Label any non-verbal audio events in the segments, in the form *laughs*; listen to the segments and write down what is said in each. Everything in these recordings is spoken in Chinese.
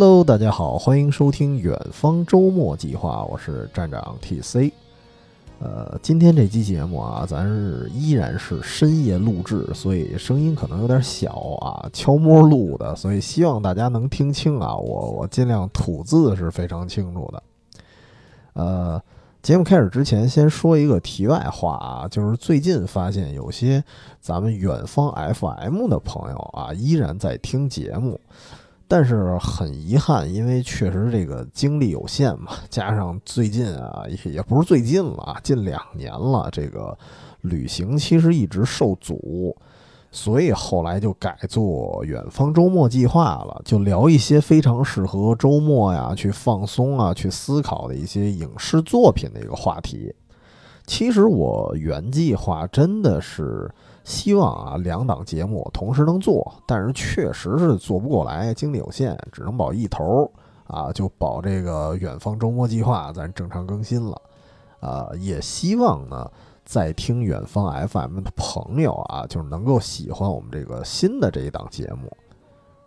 Hello，大家好，欢迎收听远方周末计划，我是站长 TC。呃，今天这期节目啊，咱是依然是深夜录制，所以声音可能有点小啊，悄摸录的，所以希望大家能听清啊，我我尽量吐字是非常清楚的。呃，节目开始之前，先说一个题外话啊，就是最近发现有些咱们远方 FM 的朋友啊，依然在听节目。但是很遗憾，因为确实这个精力有限嘛，*laughs* 加上最近啊，也也不是最近了，近两年了，这个旅行其实一直受阻，所以后来就改做远方周末计划了，就聊一些非常适合周末呀去放松啊、去思考的一些影视作品的一个话题。其实我原计划真的是。希望啊，两档节目同时能做，但是确实是做不过来，精力有限，只能保一头啊，就保这个远方周末计划咱正常更新了，啊，也希望呢，在听远方 *laughs* FM 的朋友啊，就是能够喜欢我们这个新的这一档节目，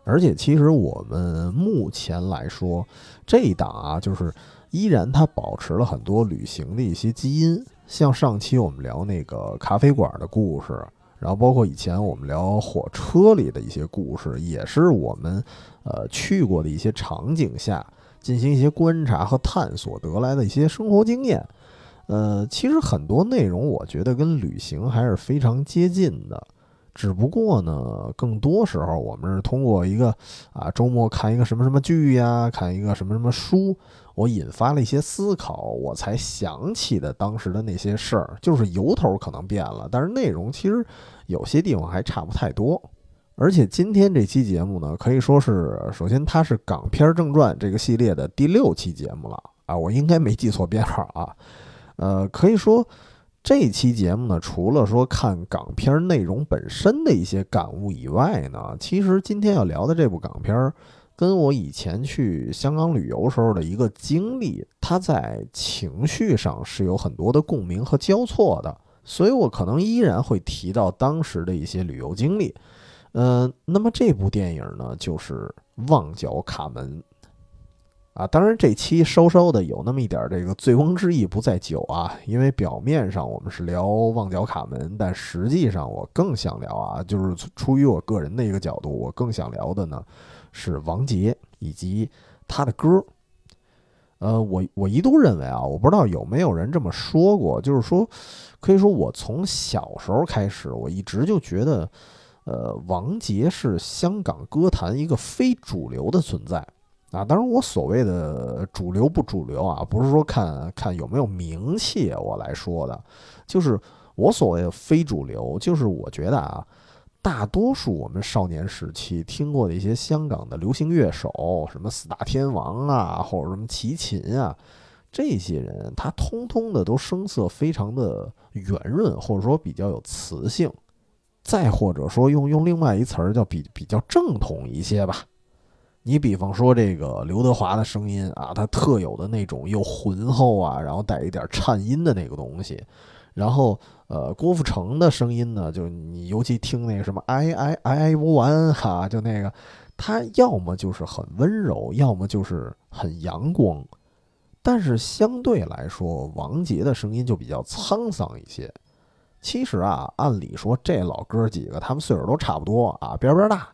而且其实我们目前来说，这一档啊，就是依然它保持了很多旅行的一些基因，像上期我们聊那个咖啡馆的故事。然后包括以前我们聊火车里的一些故事，也是我们呃去过的一些场景下进行一些观察和探索得来的一些生活经验。呃，其实很多内容我觉得跟旅行还是非常接近的，只不过呢，更多时候我们是通过一个啊周末看一个什么什么剧呀，看一个什么什么书。我引发了一些思考，我才想起的当时的那些事儿，就是由头可能变了，但是内容其实有些地方还差不太多。而且今天这期节目呢，可以说是首先它是港片正传这个系列的第六期节目了啊，我应该没记错编号啊。呃，可以说这期节目呢，除了说看港片内容本身的一些感悟以外呢，其实今天要聊的这部港片。跟我以前去香港旅游时候的一个经历，它在情绪上是有很多的共鸣和交错的，所以我可能依然会提到当时的一些旅游经历。嗯，那么这部电影呢，就是《旺角卡门》啊。当然，这期稍稍的有那么一点这个醉翁之意不在酒啊，因为表面上我们是聊《旺角卡门》，但实际上我更想聊啊，就是出于我个人的一个角度，我更想聊的呢。是王杰以及他的歌，呃，我我一度认为啊，我不知道有没有人这么说过，就是说，可以说我从小时候开始，我一直就觉得，呃，王杰是香港歌坛一个非主流的存在啊。当然，我所谓的主流不主流啊，不是说看看有没有名气我来说的，就是我所谓的非主流，就是我觉得啊。大多数我们少年时期听过的一些香港的流行乐手，什么四大天王啊，或者什么齐秦啊，这些人他通通的都声色非常的圆润，或者说比较有磁性，再或者说用用另外一词儿叫比比较正统一些吧。你比方说这个刘德华的声音啊，他特有的那种又浑厚啊，然后带一点颤音的那个东西。然后，呃，郭富城的声音呢，就你尤其听那个什么 “I I I 不完”哈，就那个，他要么就是很温柔，要么就是很阳光。但是相对来说，王杰的声音就比较沧桑一些。其实啊，按理说这老哥几个他们岁数都差不多啊，边边大。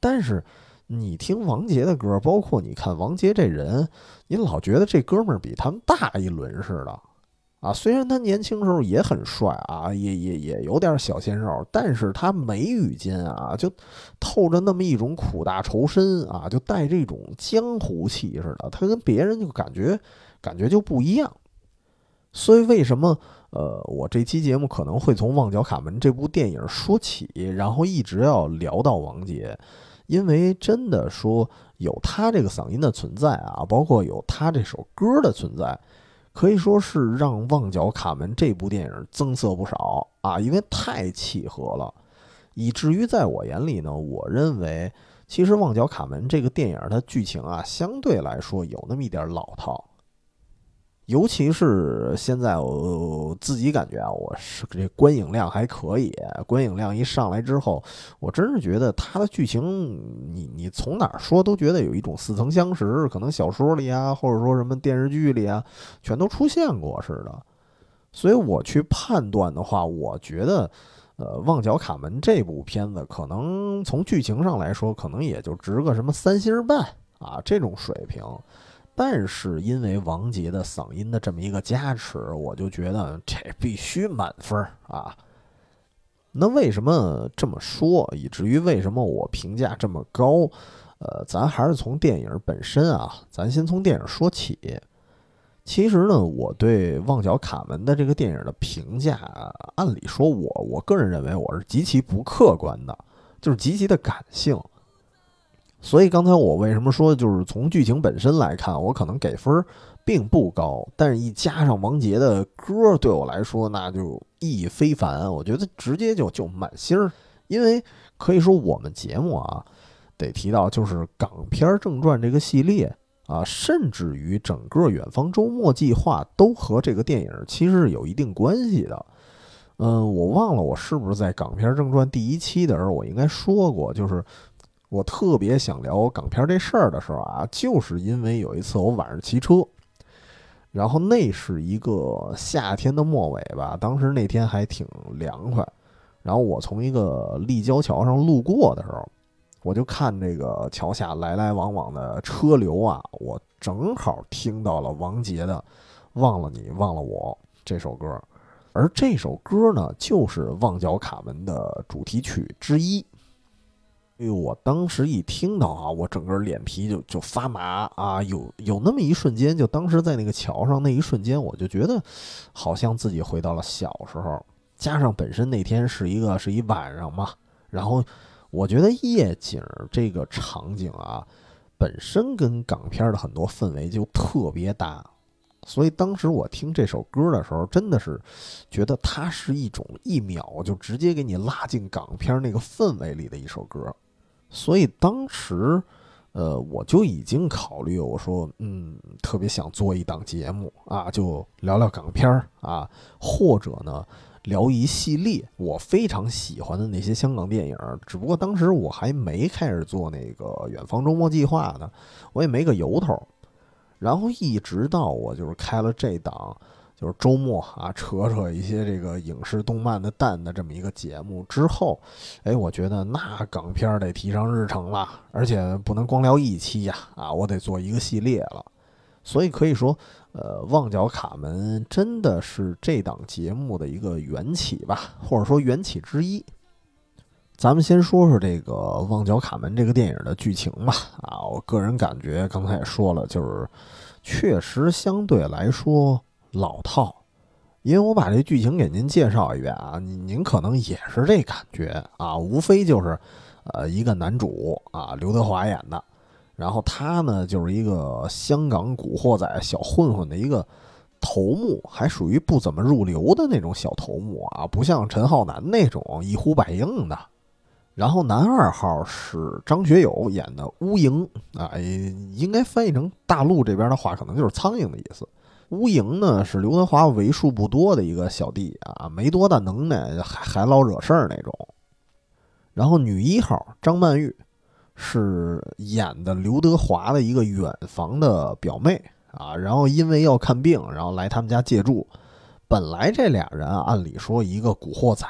但是你听王杰的歌，包括你看王杰这人，你老觉得这哥们儿比他们大一轮似的。啊，虽然他年轻时候也很帅啊，也也也有点小鲜肉，但是他眉宇间啊，就透着那么一种苦大仇深啊，就带这种江湖气似的。他跟别人就感觉感觉就不一样。所以为什么呃，我这期节目可能会从《旺角卡门》这部电影说起，然后一直要聊到王杰，因为真的说有他这个嗓音的存在啊，包括有他这首歌的存在。可以说是让《旺角卡门》这部电影增色不少啊，因为太契合了，以至于在我眼里呢，我认为其实《旺角卡门》这个电影它剧情啊，相对来说有那么一点老套。尤其是现在我自己感觉啊，我是这观影量还可以，观影量一上来之后，我真是觉得它的剧情，你你从哪儿说都觉得有一种似曾相识，可能小说里啊，或者说什么电视剧里啊，全都出现过似的。所以我去判断的话，我觉得，呃，《旺角卡门》这部片子可能从剧情上来说，可能也就值个什么三星半啊这种水平。但是因为王杰的嗓音的这么一个加持，我就觉得这必须满分啊！那为什么这么说，以至于为什么我评价这么高？呃，咱还是从电影本身啊，咱先从电影说起。其实呢，我对《旺角卡门》的这个电影的评价，按理说，我我个人认为我是极其不客观的，就是极其的感性。所以刚才我为什么说，就是从剧情本身来看，我可能给分并不高，但是一加上王杰的歌，对我来说那就意义非凡。我觉得直接就就满星儿，因为可以说我们节目啊，得提到就是港片正传这个系列啊，甚至于整个远方周末计划都和这个电影其实是有一定关系的。嗯，我忘了我是不是在港片正传第一期的时候，我应该说过，就是。我特别想聊港片这事儿的时候啊，就是因为有一次我晚上骑车，然后那是一个夏天的末尾吧，当时那天还挺凉快，然后我从一个立交桥上路过的时候，我就看这个桥下来来往往的车流啊，我正好听到了王杰的《忘了你忘了我》这首歌，而这首歌呢，就是《旺角卡门》的主题曲之一。哎呦！我当时一听到啊，我整个脸皮就就发麻啊！有有那么一瞬间，就当时在那个桥上那一瞬间，我就觉得好像自己回到了小时候。加上本身那天是一个是一晚上嘛，然后我觉得夜景这个场景啊，本身跟港片的很多氛围就特别搭，所以当时我听这首歌的时候，真的是觉得它是一种一秒就直接给你拉进港片那个氛围里的一首歌。所以当时，呃，我就已经考虑，我说，嗯，特别想做一档节目啊，就聊聊港片儿啊，或者呢，聊一系列我非常喜欢的那些香港电影。只不过当时我还没开始做那个远方周末计划呢，我也没个由头。然后一直到我就是开了这档。就是周末啊，扯扯一些这个影视动漫的蛋的这么一个节目之后，哎，我觉得那港片得提上日程了，而且不能光聊一期呀，啊，我得做一个系列了。所以可以说，呃，旺角卡门真的是这档节目的一个缘起吧，或者说缘起之一。咱们先说说这个旺角卡门这个电影的剧情吧。啊，我个人感觉刚才也说了，就是确实相对来说。老套，因为我把这剧情给您介绍一遍啊，您您可能也是这感觉啊，无非就是，呃，一个男主啊，刘德华演的，然后他呢就是一个香港古惑仔小混混的一个头目，还属于不怎么入流的那种小头目啊，不像陈浩南那种一呼百应的。然后男二号是张学友演的乌蝇啊，应该翻译成大陆这边的话，可能就是苍蝇的意思。乌蝇呢是刘德华为数不多的一个小弟啊，没多大能耐，还还老惹事儿那种。然后女一号张曼玉是演的刘德华的一个远房的表妹啊，然后因为要看病，然后来他们家借住。本来这俩人啊，按理说一个古惑仔，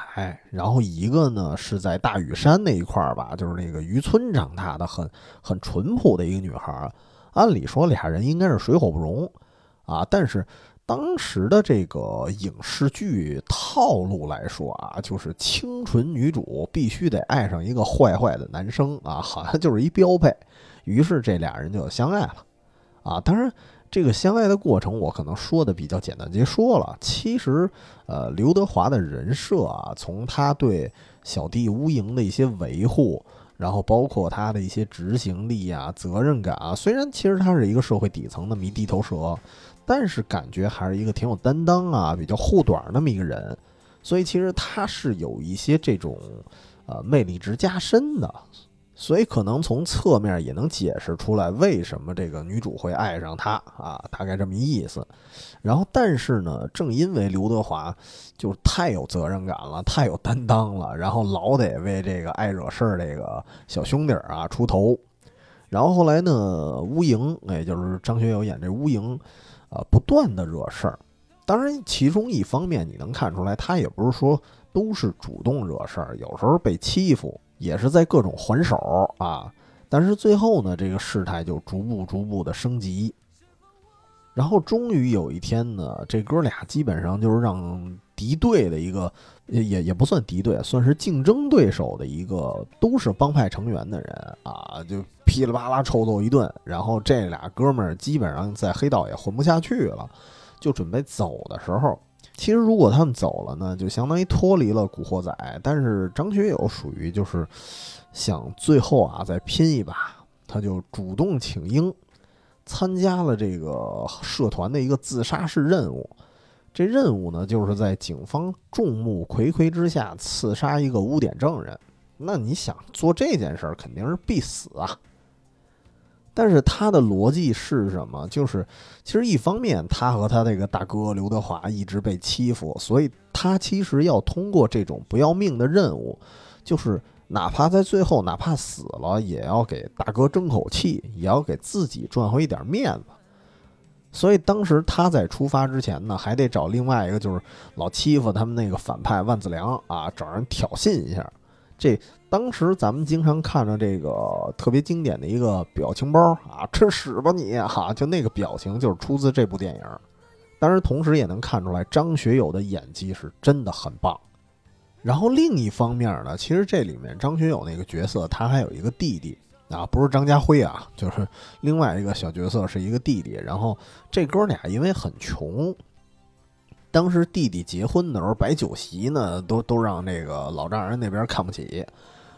然后一个呢是在大屿山那一块儿吧，就是那个渔村长大的，很很淳朴的一个女孩。按理说俩人应该是水火不容。啊，但是当时的这个影视剧套路来说啊，就是清纯女主必须得爱上一个坏坏的男生啊，好像就是一标配。于是这俩人就相爱了。啊，当然这个相爱的过程我可能说的比较简单，直接说了。其实，呃，刘德华的人设啊，从他对小弟乌蝇的一些维护，然后包括他的一些执行力啊、责任感啊，虽然其实他是一个社会底层的迷地头蛇。但是感觉还是一个挺有担当啊，比较护短那么一个人，所以其实他是有一些这种，呃，魅力值加深的。所以可能从侧面也能解释出来为什么这个女主会爱上他啊，大概这么一意思。然后，但是呢，正因为刘德华就是太有责任感了，太有担当了，然后老得为这个爱惹事儿这个小兄弟啊出头。然后后来呢，乌蝇，哎，就是张学友演这乌蝇，啊，不断的惹事儿。当然，其中一方面你能看出来，他也不是说都是主动惹事儿，有时候被欺负。也是在各种还手啊，但是最后呢，这个事态就逐步逐步的升级，然后终于有一天呢，这哥俩基本上就是让敌对的一个，也也不算敌对，算是竞争对手的一个，都是帮派成员的人啊，就噼里啪啦抽揍一顿，然后这俩哥们儿基本上在黑道也混不下去了，就准备走的时候。其实，如果他们走了呢，就相当于脱离了《古惑仔》。但是张学友属于就是想最后啊再拼一把，他就主动请缨，参加了这个社团的一个自杀式任务。这任务呢，就是在警方众目睽睽之下刺杀一个污点证人。那你想做这件事儿，肯定是必死啊。但是他的逻辑是什么？就是其实一方面，他和他那个大哥刘德华一直被欺负，所以他其实要通过这种不要命的任务，就是哪怕在最后哪怕死了，也要给大哥争口气，也要给自己赚回一点面子。所以当时他在出发之前呢，还得找另外一个，就是老欺负他们那个反派万梓良啊，找人挑衅一下。这当时咱们经常看着这个特别经典的一个表情包啊，吃屎吧你哈！就那个表情就是出自这部电影。当然，同时也能看出来张学友的演技是真的很棒。然后另一方面呢，其实这里面张学友那个角色他还有一个弟弟啊，不是张家辉啊，就是另外一个小角色是一个弟弟。然后这哥俩因为很穷。当时弟弟结婚的时候摆酒席呢，都都让那个老丈人那边看不起，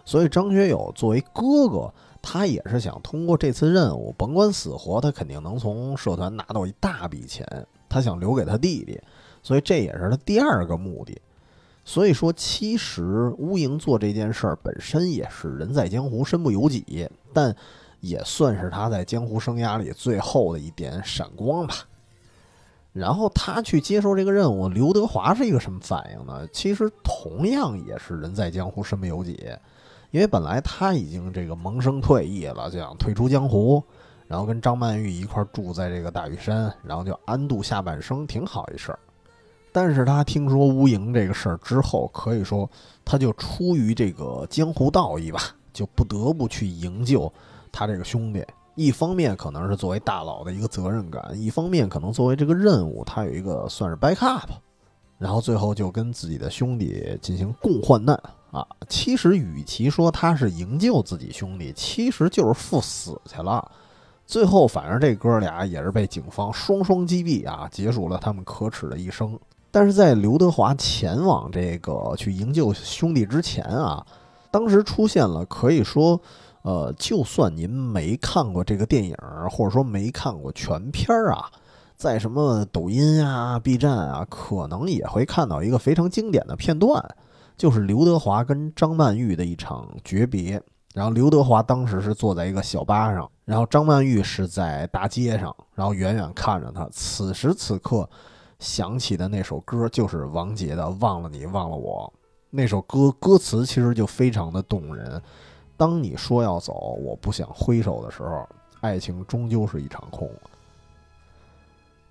所以张学友作为哥哥，他也是想通过这次任务，甭管死活，他肯定能从社团拿到一大笔钱，他想留给他弟弟，所以这也是他第二个目的。所以说，其实乌蝇做这件事儿本身也是人在江湖身不由己，但也算是他在江湖生涯里最后的一点闪光吧。然后他去接受这个任务，刘德华是一个什么反应呢？其实同样也是人在江湖身不由己，因为本来他已经这个萌生退役了，就想退出江湖，然后跟张曼玉一块住在这个大屿山，然后就安度下半生，挺好一事儿。但是他听说乌蝇这个事儿之后，可以说他就出于这个江湖道义吧，就不得不去营救他这个兄弟。一方面可能是作为大佬的一个责任感，一方面可能作为这个任务，他有一个算是 backup，然后最后就跟自己的兄弟进行共患难啊。其实与其说他是营救自己兄弟，其实就是赴死去了。最后反正这哥俩也是被警方双双击毙啊，结束了他们可耻的一生。但是在刘德华前往这个去营救兄弟之前啊，当时出现了可以说。呃，就算您没看过这个电影，或者说没看过全片儿啊，在什么抖音啊、B 站啊，可能也会看到一个非常经典的片段，就是刘德华跟张曼玉的一场诀别。然后刘德华当时是坐在一个小巴上，然后张曼玉是在大街上，然后远远看着他。此时此刻响起的那首歌就是王杰的《忘了你忘了我》，那首歌歌词其实就非常的动人。当你说要走，我不想挥手的时候，爱情终究是一场空。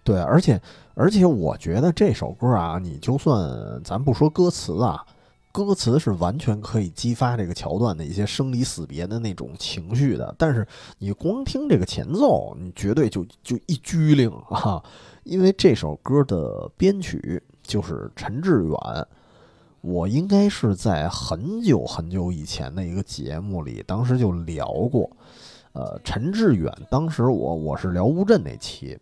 对，而且而且，我觉得这首歌啊，你就算咱不说歌词啊，歌词是完全可以激发这个桥段的一些生离死别的那种情绪的。但是你光听这个前奏，你绝对就就一拘灵啊，因为这首歌的编曲就是陈志远。我应该是在很久很久以前的一个节目里，当时就聊过。呃，陈志远，当时我我是聊乌镇那期，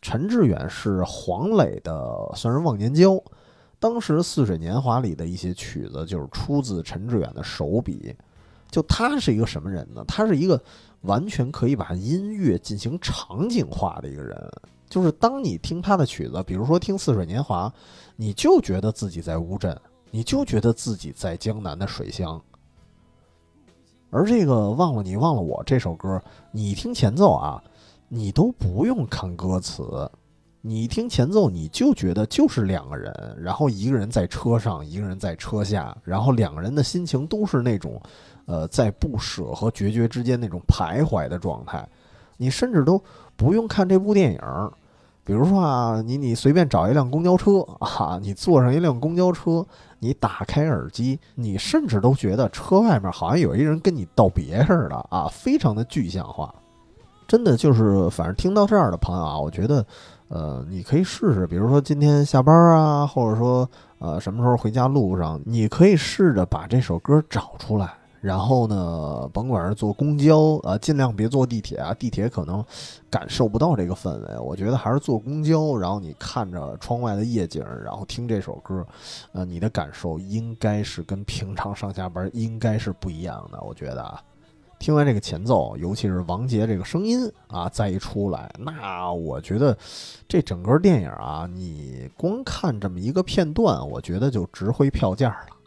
陈志远是黄磊的，算是忘年交。当时《似水年华》里的一些曲子就是出自陈志远的手笔。就他是一个什么人呢？他是一个完全可以把音乐进行场景化的一个人。就是当你听他的曲子，比如说听《似水年华》，你就觉得自己在乌镇。你就觉得自己在江南的水乡，而这个《忘了你忘了我》这首歌，你听前奏啊，你都不用看歌词，你听前奏你就觉得就是两个人，然后一个人在车上，一个人在车下，然后两个人的心情都是那种，呃，在不舍和决绝之间那种徘徊的状态。你甚至都不用看这部电影，比如说啊，你你随便找一辆公交车啊，你坐上一辆公交车。你打开耳机，你甚至都觉得车外面好像有一人跟你道别似的啊，非常的具象化。真的就是，反正听到这儿的朋友啊，我觉得，呃，你可以试试，比如说今天下班啊，或者说呃什么时候回家路上，你可以试着把这首歌找出来。然后呢，甭管是坐公交啊，尽量别坐地铁啊，地铁可能感受不到这个氛围。我觉得还是坐公交，然后你看着窗外的夜景，然后听这首歌，呃，你的感受应该是跟平常上下班 *laughs* 应该是不一样的。我觉得啊，听完这个前奏，尤其是王杰这个声音啊，再一出来，那我觉得这整个电影啊，你光看这么一个片段，我觉得就值回票价了。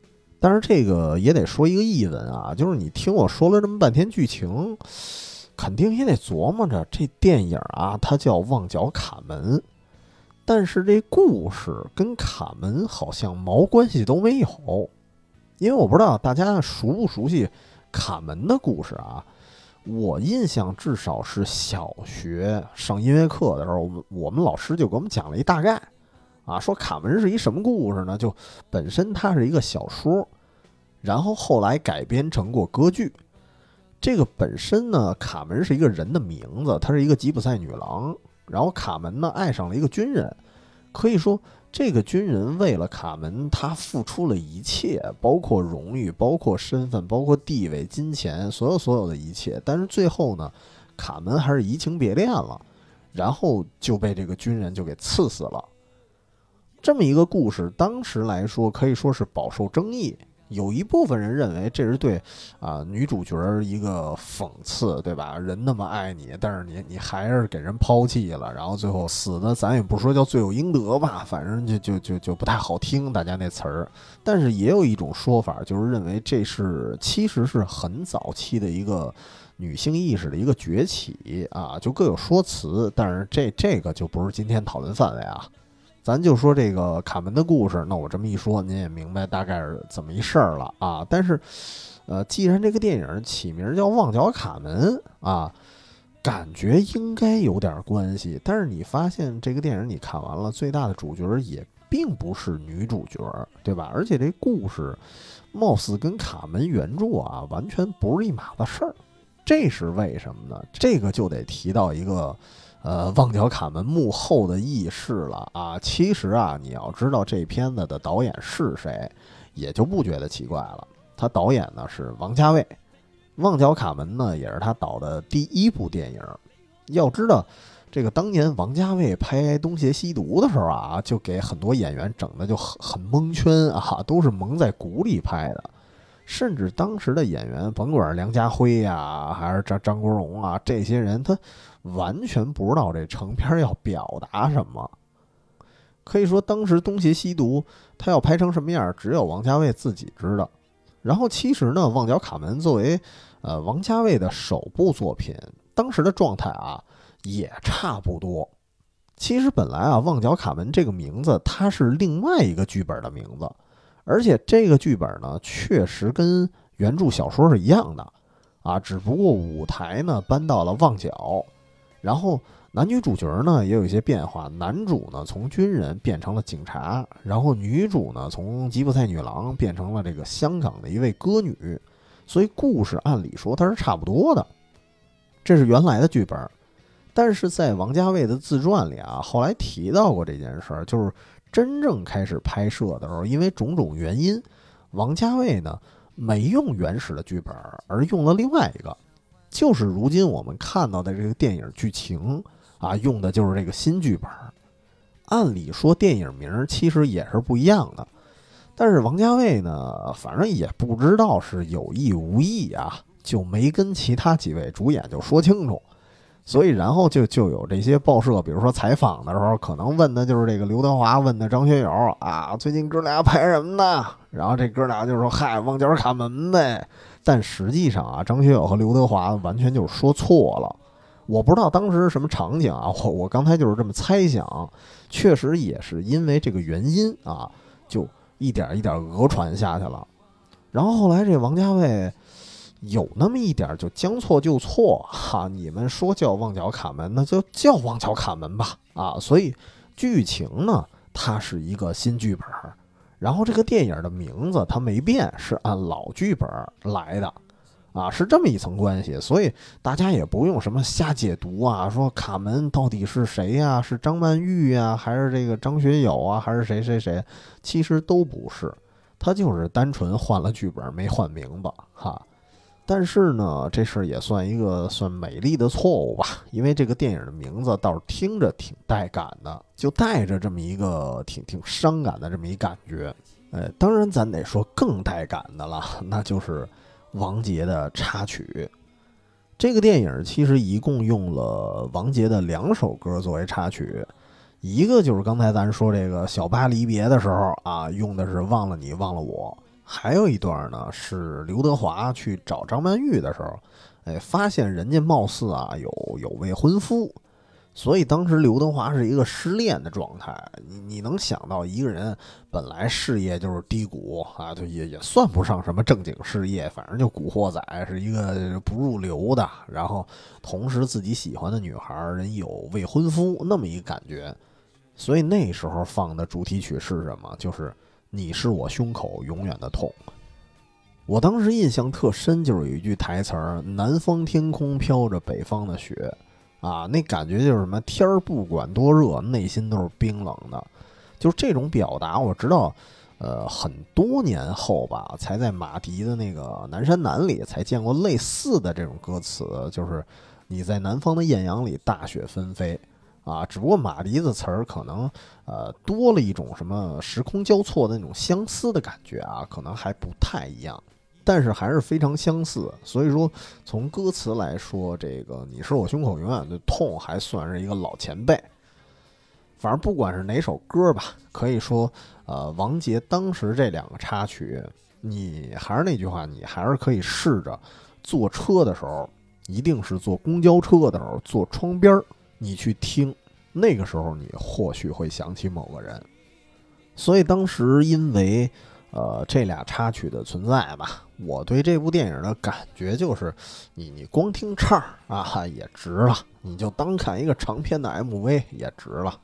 但是这个也得说一个译文啊，就是你听我说了这么半天剧情，肯定也得琢磨着这电影啊，它叫《旺角卡门》，但是这故事跟卡门好像毛关系都没有，因为我不知道大家熟不熟悉卡门的故事啊。我印象至少是小学上音乐课的时候，我们我们老师就给我们讲了一大概。啊，说卡门是一什么故事呢？就本身它是一个小说，然后后来改编成过歌剧。这个本身呢，卡门是一个人的名字，她是一个吉普赛女郎。然后卡门呢爱上了一个军人，可以说这个军人为了卡门，他付出了一切，包括荣誉，包括身份，包括地位、金钱，所有所有的一切。但是最后呢，卡门还是移情别恋了，然后就被这个军人就给刺死了。这么一个故事，当时来说可以说是饱受争议。有一部分人认为这是对啊女主角一个讽刺，对吧？人那么爱你，但是你你还是给人抛弃了，然后最后死的，咱也不说叫罪有应得吧，反正就就就就不太好听，大家那词儿。但是也有一种说法，就是认为这是其实是很早期的一个女性意识的一个崛起啊，就各有说辞。但是这这个就不是今天讨论范围啊。咱就说这个卡门的故事，那我这么一说，您也明白大概是怎么一事儿了啊。但是，呃，既然这个电影起名叫《旺角卡门》啊，感觉应该有点关系。但是你发现这个电影你看完了，最大的主角也并不是女主角，对吧？而且这故事貌似跟卡门原著啊完全不是一码子事儿，这是为什么呢？这个就得提到一个。呃，旺角卡门幕后的轶事了啊！其实啊，你要知道这片子的导演是谁，也就不觉得奇怪了。他导演呢是王家卫，旺角卡门呢也是他导的第一部电影。要知道，这个当年王家卫拍《东邪西毒》的时候啊，就给很多演员整的就很很蒙圈啊，都是蒙在鼓里拍的。甚至当时的演员，甭管梁家辉呀，还是张张国荣啊，这些人他完全不知道这成片要表达什么。可以说，当时《东邪西毒》他要拍成什么样，只有王家卫自己知道。然后，其实呢，《旺角卡门》作为呃王家卫的首部作品，当时的状态啊也差不多。其实本来啊，《旺角卡门》这个名字，它是另外一个剧本的名字。而且这个剧本呢，确实跟原著小说是一样的，啊，只不过舞台呢搬到了旺角，然后男女主角呢也有一些变化，男主呢从军人变成了警察，然后女主呢从吉普赛女郎变成了这个香港的一位歌女，所以故事按理说它是差不多的，这是原来的剧本，但是在王家卫的自传里啊，后来提到过这件事儿，就是。真正开始拍摄的时候，因为种种原因，王家卫呢没用原始的剧本，而用了另外一个，就是如今我们看到的这个电影剧情啊，用的就是这个新剧本。按理说电影名其实也是不一样的，但是王家卫呢，反正也不知道是有意无意啊，就没跟其他几位主演就说清楚。所以，然后就就有这些报社，比如说采访的时候，可能问的就是这个刘德华问的张学友啊，最近哥俩拍什么呢？然后这哥俩就说：“嗨，旺角卡门呗。”但实际上啊，张学友和刘德华完全就是说错了。我不知道当时是什么场景啊，我我刚才就是这么猜想，确实也是因为这个原因啊，就一点一点讹传下去了。然后后来这王家卫有那么一点就将错就错哈，你们说叫《旺角卡门》，那就叫《旺角卡门》吧啊。所以剧情呢，它是一个新剧本，然后这个电影的名字它没变，是按老剧本来的。啊，是这么一层关系，所以大家也不用什么瞎解读啊，说卡门到底是谁呀？是张曼玉呀，还是这个张学友啊，还是谁谁谁？其实都不是，他就是单纯换了剧本，没换名字哈。但是呢，这事儿也算一个算美丽的错误吧，因为这个电影的名字倒是听着挺带感的，就带着这么一个挺挺伤感的这么一感觉。哎，当然咱得说更带感的了，那就是。王杰的插曲，这个电影其实一共用了王杰的两首歌作为插曲，一个就是刚才咱说这个小八离别的时候啊，用的是忘了你忘了我，还有一段呢是刘德华去找张曼玉的时候，哎，发现人家貌似啊有有未婚夫。所以当时刘德华是一个失恋的状态，你你能想到一个人本来事业就是低谷啊，就也也算不上什么正经事业，反正就古惑仔，是一个不入流的。然后同时自己喜欢的女孩人有未婚夫，那么一个感觉。所以那时候放的主题曲是什么？就是你是我胸口永远的痛。我当时印象特深，就是有一句台词儿：“南方天空飘着北方的雪。”啊，那感觉就是什么天儿不管多热，内心都是冰冷的，就是这种表达。我知道，呃，很多年后吧，才在马迪的那个《南山南》里才见过类似的这种歌词，就是你在南方的艳阳里，大雪纷飞啊。只不过马迪的词儿可能呃多了一种什么时空交错的那种相思的感觉啊，可能还不太一样。但是还是非常相似，所以说从歌词来说，这个你是我胸口永远的痛，还算是一个老前辈。反正不管是哪首歌吧，可以说，呃，王杰当时这两个插曲，你还是那句话，你还是可以试着坐车的时候，一定是坐公交车的时候，坐窗边儿，你去听，那个时候你或许会想起某个人。所以当时因为。呃，这俩插曲的存在吧，我对这部电影的感觉就是，你你光听唱啊也值了，你就当看一个长篇的 MV 也值了。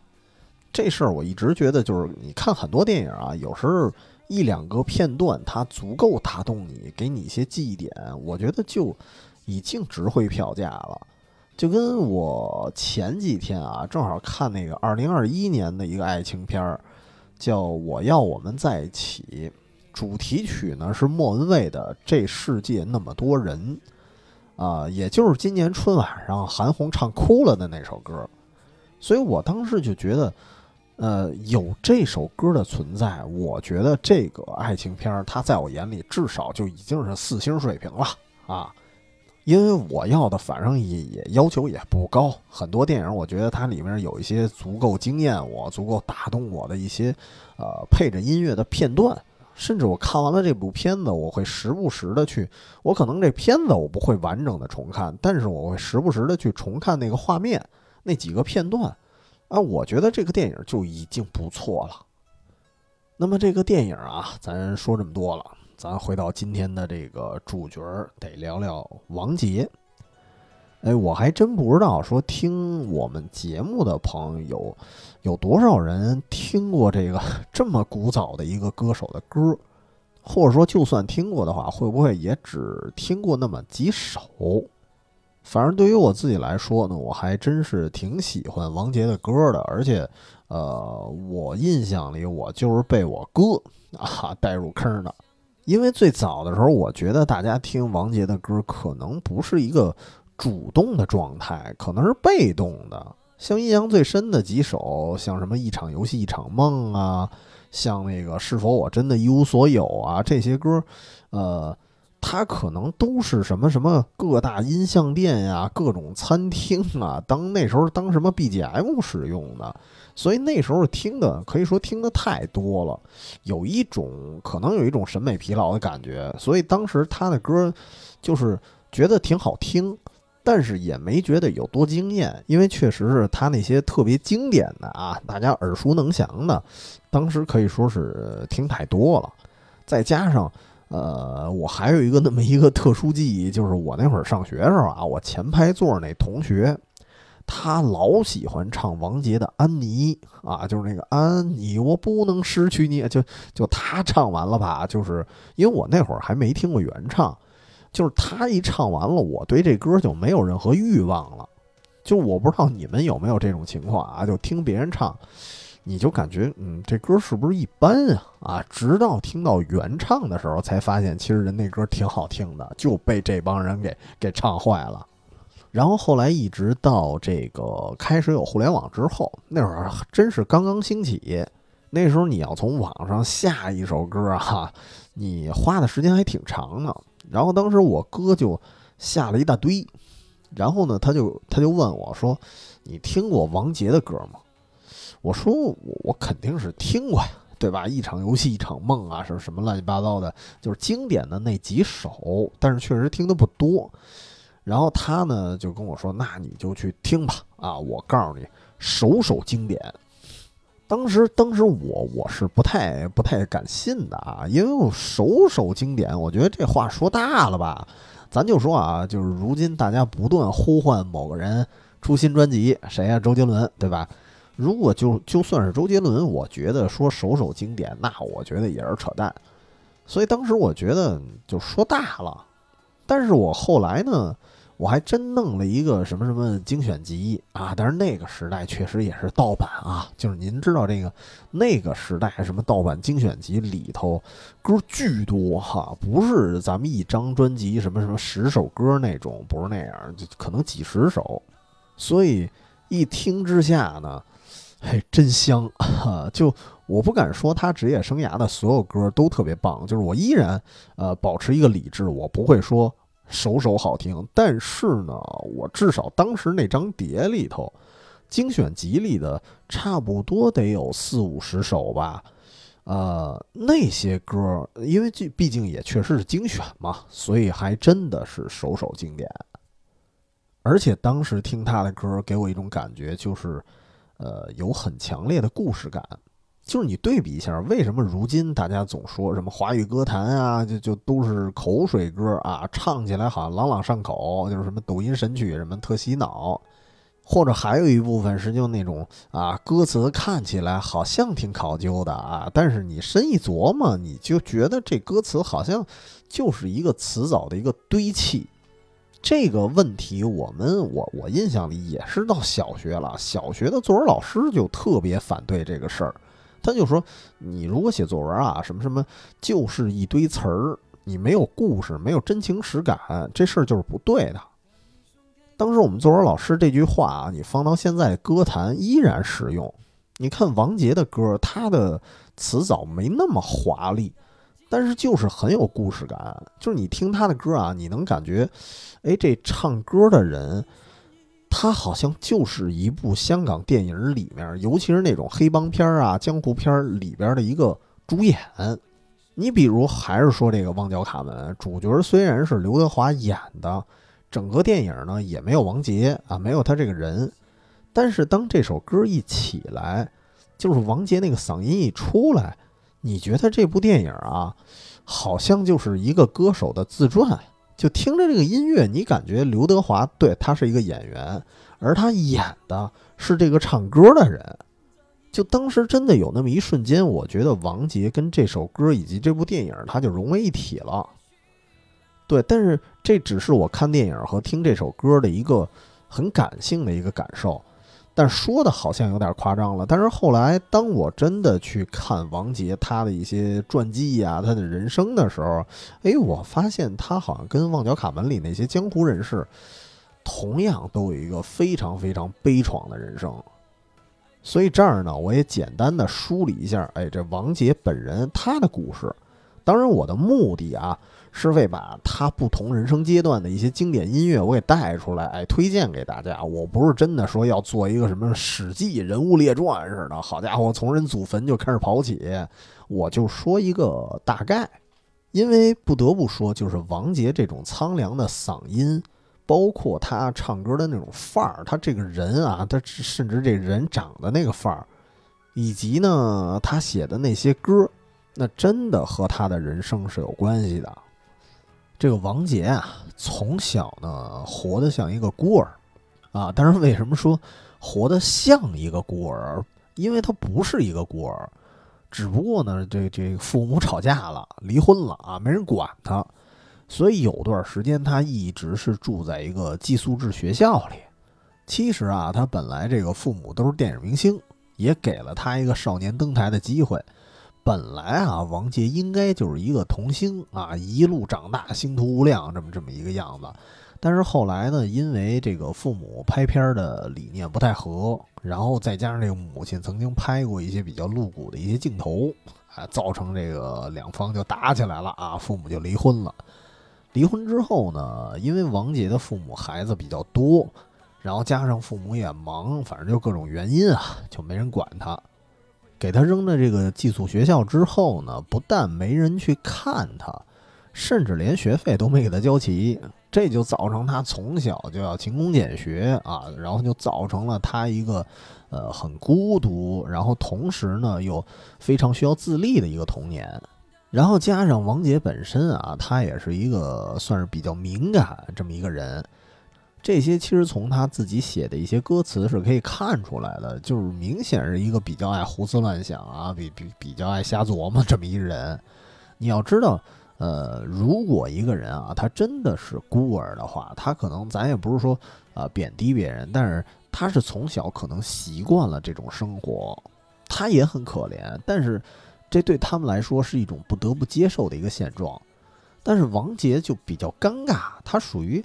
这事儿我一直觉得，就是你看很多电影啊，有时候一两个片段它足够打动你，给你一些记忆点，我觉得就已经值回票价了。就跟我前几天啊，正好看那个二零二一年的一个爱情片儿。叫我要我们在一起，主题曲呢是莫文蔚的《这世界那么多人》，啊，也就是今年春晚上韩红唱哭了的那首歌，所以我当时就觉得，呃，有这首歌的存在，我觉得这个爱情片儿它在我眼里至少就已经是四星水平了啊。因为我要的反正也也要求也不高，很多电影我觉得它里面有一些足够惊艳我、足够打动我的一些，呃，配着音乐的片段，甚至我看完了这部片子，我会时不时的去，我可能这片子我不会完整的重看，但是我会时不时的去重看那个画面那几个片段，啊，我觉得这个电影就已经不错了。那么这个电影啊，咱说这么多了。咱回到今天的这个主角，得聊聊王杰。哎，我还真不知道，说听我们节目的朋友有有多少人听过这个 *laughs* 这么古早的一个歌手的歌，或者说就算听过的话，会不会也只听过那么几首？反正对于我自己来说呢，我还真是挺喜欢王杰的歌的，而且，呃，我印象里我就是被我哥 *laughs* 啊带入坑的。因为最早的时候，我觉得大家听王杰的歌可能不是一个主动的状态，可能是被动的。像印象最深的几首，像什么《一场游戏一场梦》啊，像那个《是否我真的一无所有》啊，这些歌，呃，它可能都是什么什么各大音像店呀、各种餐厅啊，当那时候当什么 BGM 使用的，所以那时候听的可以说听的太多了，有一种可能有一种审美疲劳的感觉，所以当时他的歌就是觉得挺好听，但是也没觉得有多惊艳，因为确实是他那些特别经典的啊，大家耳熟能详的，当时可以说是听太多了，再加上。呃，我还有一个那么一个特殊记忆，就是我那会儿上学时候啊，我前排座那同学，他老喜欢唱王杰的《安妮》啊，就是那个安妮，我不能失去你，就就他唱完了吧，就是因为我那会儿还没听过原唱，就是他一唱完了，我对这歌就没有任何欲望了，就我不知道你们有没有这种情况啊，就听别人唱。你就感觉，嗯，这歌是不是一般啊？啊，直到听到原唱的时候，才发现其实人那歌挺好听的，就被这帮人给给唱坏了。然后后来一直到这个开始有互联网之后，那会儿真是刚刚兴起，那时候你要从网上下一首歌哈，你花的时间还挺长呢。然后当时我哥就下了一大堆，然后呢，他就他就问我说：“你听过王杰的歌吗？”我说我我肯定是听过呀，对吧？一场游戏一场梦啊，什么什么乱七八糟的，就是经典的那几首，但是确实听的不多。然后他呢就跟我说：“那你就去听吧，啊，我告诉你，首首经典。”当时当时我我是不太不太敢信的啊，因为我首首经典，我觉得这话说大了吧。咱就说啊，就是如今大家不断呼唤某个人出新专辑，谁呀？周杰伦，对吧？如果就就算是周杰伦，我觉得说首首经典，那我觉得也是扯淡。所以当时我觉得就说大了。但是我后来呢，我还真弄了一个什么什么精选集啊。但是那个时代确实也是盗版啊，就是您知道这个那个时代什么盗版精选集里头歌巨多哈，不是咱们一张专辑什么什么十首歌那种，不是那样，就可能几十首。所以一听之下呢。嘿，真香哈！就我不敢说他职业生涯的所有歌都特别棒，就是我依然呃保持一个理智，我不会说首首好听。但是呢，我至少当时那张碟里头，精选集里的差不多得有四五十首吧。呃，那些歌，因为这毕竟也确实是精选嘛，所以还真的是首首经典。而且当时听他的歌，给我一种感觉就是。呃，有很强烈的故事感，就是你对比一下，为什么如今大家总说什么华语歌坛啊，就就都是口水歌啊，唱起来好像朗朗上口，就是什么抖音神曲什么特洗脑，或者还有一部分是就那种啊，歌词看起来好像挺考究的啊，但是你深一琢磨，你就觉得这歌词好像就是一个词藻的一个堆砌。这个问题，我们我我印象里也是到小学了。小学的作文老师就特别反对这个事儿，他就说：“你如果写作文啊，什么什么就是一堆词儿，你没有故事，没有真情实感，这事儿就是不对的。”当时我们作文老师这句话啊，你放到现在歌坛依然适用。你看王杰的歌，他的词藻没那么华丽。但是就是很有故事感，就是你听他的歌啊，你能感觉，哎，这唱歌的人，他好像就是一部香港电影里面，尤其是那种黑帮片啊、江湖片里边的一个主演。你比如还是说这个《旺角卡门》，主角虽然是刘德华演的，整个电影呢也没有王杰啊，没有他这个人，但是当这首歌一起来，就是王杰那个嗓音一出来。你觉得这部电影啊，好像就是一个歌手的自传，就听着这个音乐，你感觉刘德华对他是一个演员，而他演的是这个唱歌的人。就当时真的有那么一瞬间，我觉得王杰跟这首歌以及这部电影，他就融为一体了。对，但是这只是我看电影和听这首歌的一个很感性的一个感受。但说的好像有点夸张了。但是后来，当我真的去看王杰他的一些传记呀，他的人生的时候，哎，我发现他好像跟《旺角卡门》里那些江湖人士，同样都有一个非常非常悲怆的人生。所以这儿呢，我也简单的梳理一下，哎，这王杰本人他的故事，当然，我的目的啊，是为把他不同人生阶段的一些经典音乐我给带出来，哎，推荐给大家。我不是真的说要做一个什么《史记》人物列传似的，好家伙，从人祖坟就开始跑起。我就说一个大概，因为不得不说，就是王杰这种苍凉的嗓音。包括他唱歌的那种范儿，他这个人啊，他甚至这人长的那个范儿，以及呢，他写的那些歌，那真的和他的人生是有关系的。这个王杰啊，从小呢活得像一个孤儿啊，但是为什么说活得像一个孤儿？因为他不是一个孤儿，只不过呢，这这父母吵架了，离婚了啊，没人管他。所以有段时间，他一直是住在一个寄宿制学校里。其实啊，他本来这个父母都是电影明星，也给了他一个少年登台的机会。本来啊，王杰应该就是一个童星啊，一路长大，星途无量，这么这么一个样子。但是后来呢，因为这个父母拍片的理念不太合，然后再加上这个母亲曾经拍过一些比较露骨的一些镜头，啊，造成这个两方就打起来了啊，父母就离婚了。离婚之后呢，因为王杰的父母孩子比较多，然后加上父母也忙，反正就各种原因啊，就没人管他。给他扔到这个寄宿学校之后呢，不但没人去看他，甚至连学费都没给他交齐，这就造成他从小就要勤工俭学啊，然后就造成了他一个呃很孤独，然后同时呢又非常需要自立的一个童年。然后加上王杰本身啊，他也是一个算是比较敏感这么一个人，这些其实从他自己写的一些歌词是可以看出来的，就是明显是一个比较爱胡思乱想啊，比比比较爱瞎琢磨这么一人。你要知道，呃，如果一个人啊，他真的是孤儿的话，他可能咱也不是说啊贬低别人，但是他是从小可能习惯了这种生活，他也很可怜，但是。这对他们来说是一种不得不接受的一个现状，但是王杰就比较尴尬，他属于，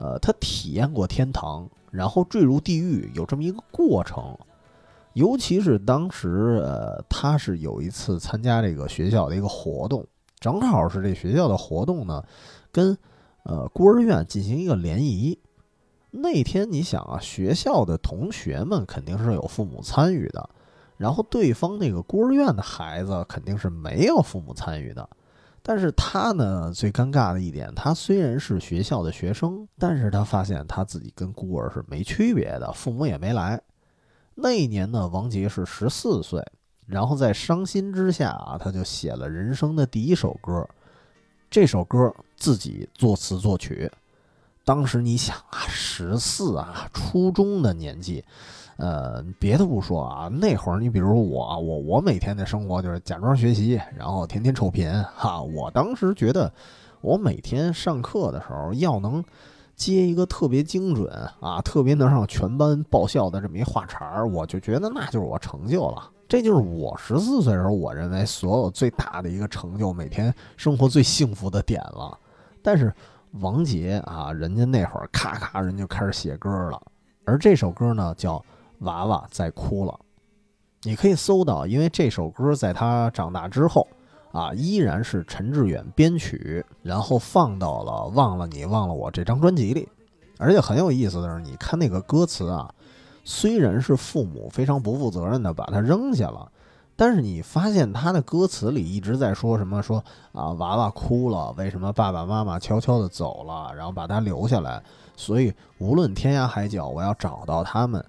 呃，他体验过天堂，然后坠入地狱，有这么一个过程。尤其是当时，呃，他是有一次参加这个学校的一个活动，正好是这学校的活动呢，跟呃孤儿院进行一个联谊。那天你想啊，学校的同学们肯定是有父母参与的。然后对方那个孤儿院的孩子肯定是没有父母参与的，但是他呢最尴尬的一点，他虽然是学校的学生，但是他发现他自己跟孤儿是没区别的，父母也没来。那一年呢，王杰是十四岁，然后在伤心之下啊，他就写了人生的第一首歌，这首歌自己作词作曲。当时你想啊，十四啊，初中的年纪。呃，别的不说啊，那会儿你比如我，我我每天的生活就是假装学习，然后天天臭贫哈。我当时觉得，我每天上课的时候要能接一个特别精准啊，特别能让全班爆笑的这么一话茬儿，我就觉得那就是我成就了。这就是我十四岁的时候我认为所有最大的一个成就，每天生活最幸福的点了。但是王杰啊，人家那会儿咔咔人就开始写歌了，而这首歌呢叫。娃娃在哭了，你可以搜到，因为这首歌在他长大之后啊，依然是陈志远编曲，然后放到了《忘了你忘了我》这张专辑里。而且很有意思的是，你看那个歌词啊，虽然是父母非常不负责任的把他扔下了，但是你发现他的歌词里一直在说什么？说啊，娃娃哭了，为什么爸爸妈妈悄悄的走了，然后把他留下来？所以无论天涯海角，我要找到他们。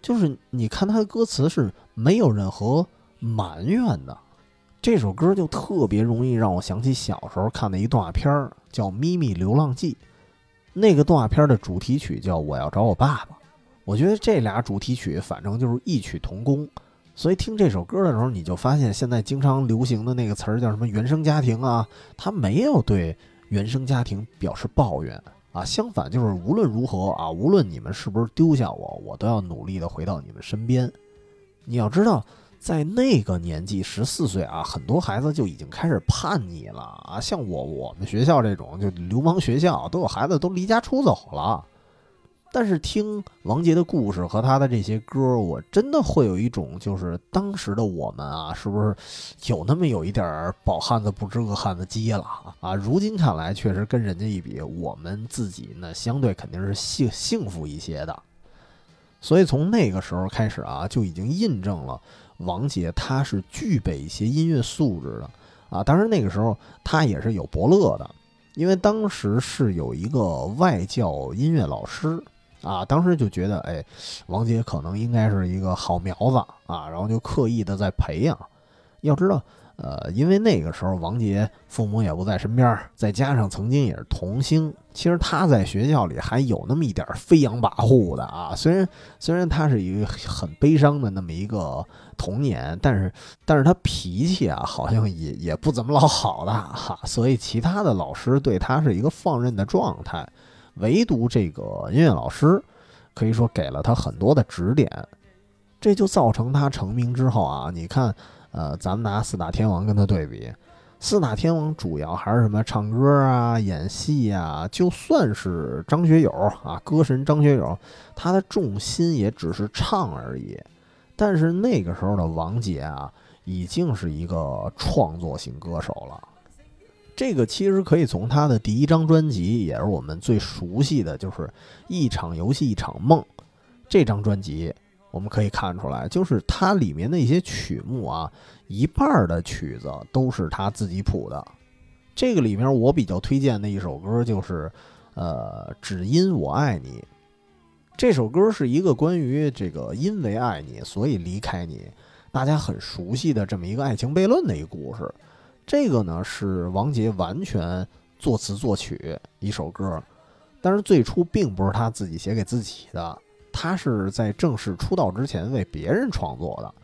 就是你看他的歌词是没有任何埋怨的，这首歌就特别容易让我想起小时候看的一动画片儿，叫《咪咪流浪记》。那个动画片的主题曲叫《我要找我爸爸》。我觉得这俩主题曲反正就是异曲同工，所以听这首歌的时候，你就发现现在经常流行的那个词儿叫什么“原生家庭”啊，他没有对原生家庭表示抱怨。啊，相反就是无论如何啊，无论你们是不是丢下我，我都要努力的回到你们身边。你要知道，在那个年纪，十四岁啊，很多孩子就已经开始叛逆了啊。像我我们学校这种就流氓学校，都有孩子都离家出走了。但是听王杰的故事和他的这些歌，我真的会有一种，就是当时的我们啊，是不是有那么有一点儿饱汉子不知饿汉子饥了啊？如今看来，确实跟人家一比，我们自己呢，相对肯定是幸幸福一些的。所以从那个时候开始啊，就已经印证了王杰他是具备一些音乐素质的啊。当然那个时候他也是有伯乐的，因为当时是有一个外教音乐老师。啊，当时就觉得，哎，王杰可能应该是一个好苗子啊，然后就刻意的在培养。要知道，呃，因为那个时候王杰父母也不在身边，再加上曾经也是童星，其实他在学校里还有那么一点飞扬跋扈的啊。虽然虽然他是一个很悲伤的那么一个童年，但是但是他脾气啊，好像也也不怎么老好的哈。所以其他的老师对他是一个放任的状态。唯独这个音乐老师，可以说给了他很多的指点，这就造成他成名之后啊，你看，呃，咱们拿四大天王跟他对比，四大天王主要还是什么唱歌啊、演戏啊，就算是张学友啊，歌神张学友，他的重心也只是唱而已。但是那个时候的王杰啊，已经是一个创作型歌手了。这个其实可以从他的第一张专辑，也是我们最熟悉的，就是《一场游戏一场梦》这张专辑，我们可以看出来，就是它里面的一些曲目啊，一半的曲子都是他自己谱的。这个里面我比较推荐的一首歌就是，呃，《只因我爱你》。这首歌是一个关于这个因为爱你所以离开你，大家很熟悉的这么一个爱情悖论的一个故事。这个呢是王杰完全作词作曲一首歌，但是最初并不是他自己写给自己的，他是在正式出道之前为别人创作的，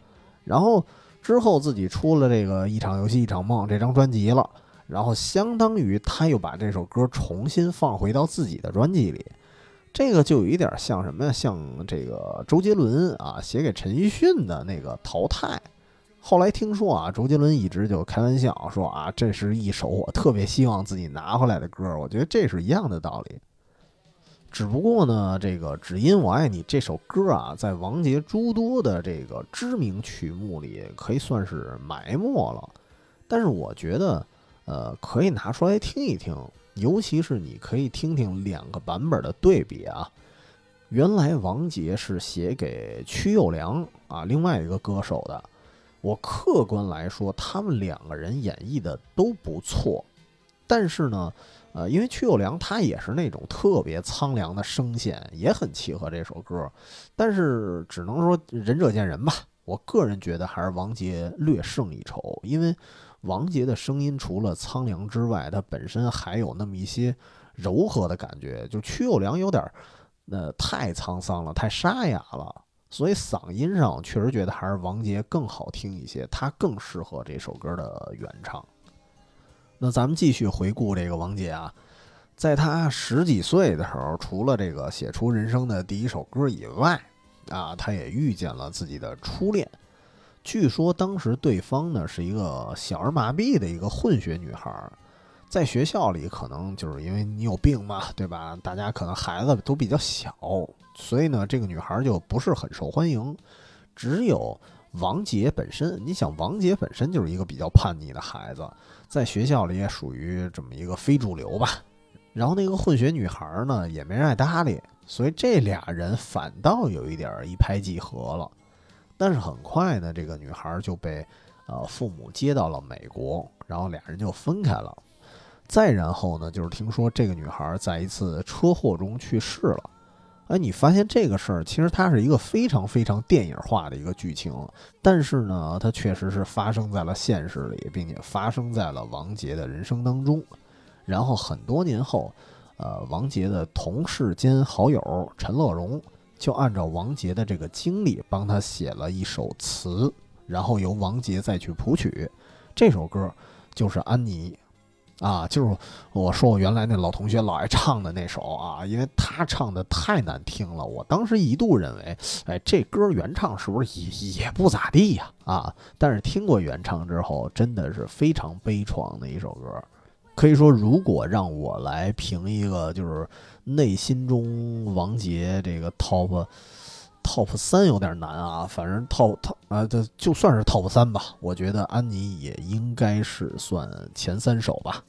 然后之后自己出了这个一场游戏一场梦这张专辑了，然后相当于他又把这首歌重新放回到自己的专辑里，这个就有一点像什么呀？像这个周杰伦啊写给陈奕迅的那个淘汰。后来听说啊，周杰伦一直就开玩笑说啊，这是一首我特别希望自己拿回来的歌。我觉得这是一样的道理。只不过呢，这个《只因我爱你》这首歌啊，在王杰诸多的这个知名曲目里可以算是埋没了。但是我觉得，呃，可以拿出来听一听，尤其是你可以听听两个版本的对比啊。原来王杰是写给曲又良啊，另外一个歌手的。我客观来说，他们两个人演绎的都不错，但是呢，呃，因为曲友良他也是那种特别苍凉的声线，也很契合这首歌，但是只能说仁者见仁吧。我个人觉得还是王杰略胜一筹，因为王杰的声音除了苍凉之外，他本身还有那么一些柔和的感觉，就曲友良有点，呃，太沧桑了，太沙哑了。所以嗓音上确实觉得还是王杰更好听一些，他更适合这首歌的原唱。那咱们继续回顾这个王杰啊，在他十几岁的时候，除了这个写出人生的第一首歌以外，啊，他也遇见了自己的初恋。据说当时对方呢是一个小儿麻痹的一个混血女孩，在学校里可能就是因为你有病嘛，对吧？大家可能孩子都比较小。所以呢，这个女孩就不是很受欢迎。只有王杰本身，你想，王杰本身就是一个比较叛逆的孩子，在学校里也属于这么一个非主流吧。然后那个混血女孩呢，也没人爱搭理，所以这俩人反倒有一点一拍即合了。但是很快呢，这个女孩就被呃父母接到了美国，然后俩人就分开了。再然后呢，就是听说这个女孩在一次车祸中去世了。哎，你发现这个事儿，其实它是一个非常非常电影化的一个剧情，但是呢，它确实是发生在了现实里，并且发生在了王杰的人生当中。然后很多年后，呃，王杰的同事兼好友陈乐融就按照王杰的这个经历，帮他写了一首词，然后由王杰再去谱曲。这首歌就是《安妮》。啊，就是我说我原来那老同学老爱唱的那首啊，因为他唱的太难听了。我当时一度认为，哎，这歌原唱是不是也也不咋地呀？啊，但是听过原唱之后，真的是非常悲怆的一首歌。可以说，如果让我来评一个就是内心中王杰这个 top top 三有点难啊，反正 top top 啊，这就算是 top 三吧，我觉得安妮也应该是算前三首吧。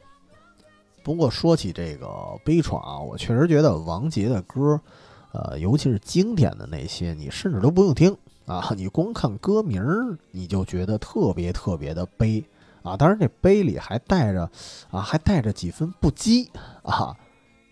不过说起这个悲怆啊，我确实觉得王杰的歌，呃，尤其是经典的那些，你甚至都不用听啊，你光看歌名，你就觉得特别特别的悲啊。当然，这悲里还带着啊，还带着几分不羁啊，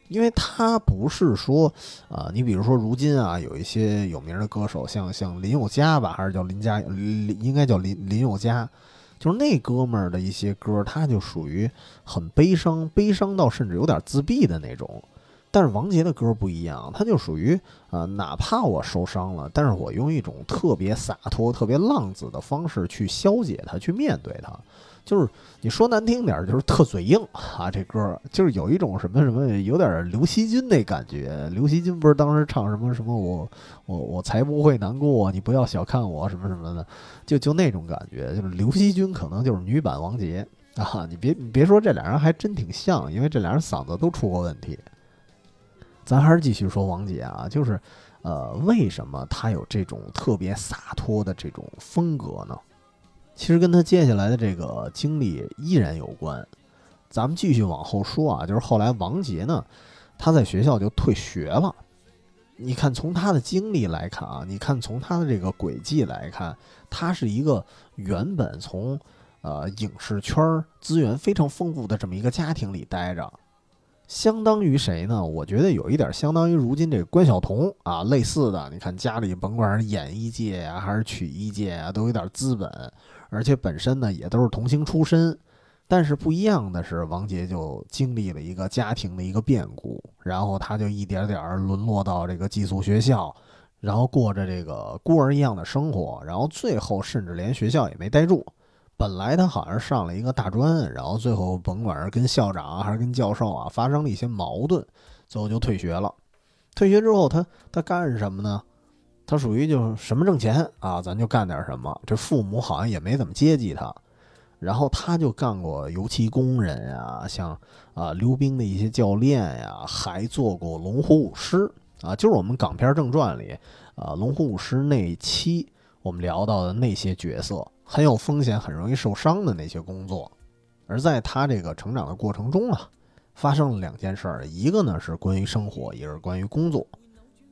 因为他不是说啊，你比如说如今啊，有一些有名的歌手，像像林宥嘉吧，还是叫林嘉，应该叫林林宥嘉。就是那哥们儿的一些歌，他就属于很悲伤，悲伤到甚至有点自闭的那种。但是王杰的歌不一样，他就属于呃，哪怕我受伤了，但是我用一种特别洒脱、特别浪子的方式去消解它，去面对它。就是你说难听点，就是特嘴硬啊！这歌就是有一种什么什么，有点刘惜君那感觉。刘惜君不是当时唱什么什么我我我才不会难过，你不要小看我什么什么的，就就那种感觉。就是刘惜君可能就是女版王杰啊！你别你别说这俩人还真挺像，因为这俩人嗓子都出过问题。咱还是继续说王杰啊，就是呃，为什么他有这种特别洒脱的这种风格呢？其实跟他接下来的这个经历依然有关。咱们继续往后说啊，就是后来王杰呢，他在学校就退学了。你看从他的经历来看啊，你看从他的这个轨迹来看，他是一个原本从呃影视圈资源非常丰富的这么一个家庭里待着。相当于谁呢？我觉得有一点相当于如今这个关晓彤啊，类似的。你看家里甭管是演艺界呀，还是曲艺界啊，都有点资本，而且本身呢也都是童星出身。但是不一样的是，王杰就经历了一个家庭的一个变故，然后他就一点点儿沦落到这个寄宿学校，然后过着这个孤儿一样的生活，然后最后甚至连学校也没待住。本来他好像上了一个大专，然后最后甭管是跟校长还是跟教授啊发生了一些矛盾，最后就退学了。退学之后，他他干什么呢？他属于就是什么挣钱啊，咱就干点什么。这父母好像也没怎么接济他，然后他就干过油漆工人呀，像啊溜冰的一些教练呀，还做过龙虎舞狮啊，就是我们港片正传里啊龙虎舞狮那一期我们聊到的那些角色。很有风险、很容易受伤的那些工作，而在他这个成长的过程中啊，发生了两件事儿，一个呢是关于生活，一个是关于工作。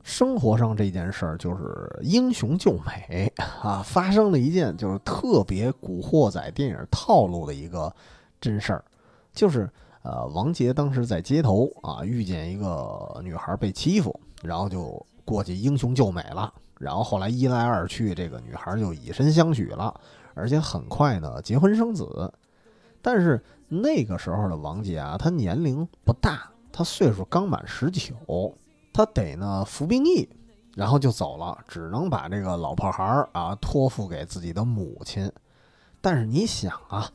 生活上这件事儿就是英雄救美啊，发生了一件就是特别古惑仔电影套路的一个真事儿，就是呃，王杰当时在街头啊遇见一个女孩被欺负，然后就过去英雄救美了，然后后来一来二去，这个女孩就以身相许了。而且很快呢，结婚生子。但是那个时候的王杰啊，他年龄不大，他岁数刚满十九，他得呢服兵役，然后就走了，只能把这个老婆孩儿啊托付给自己的母亲。但是你想啊，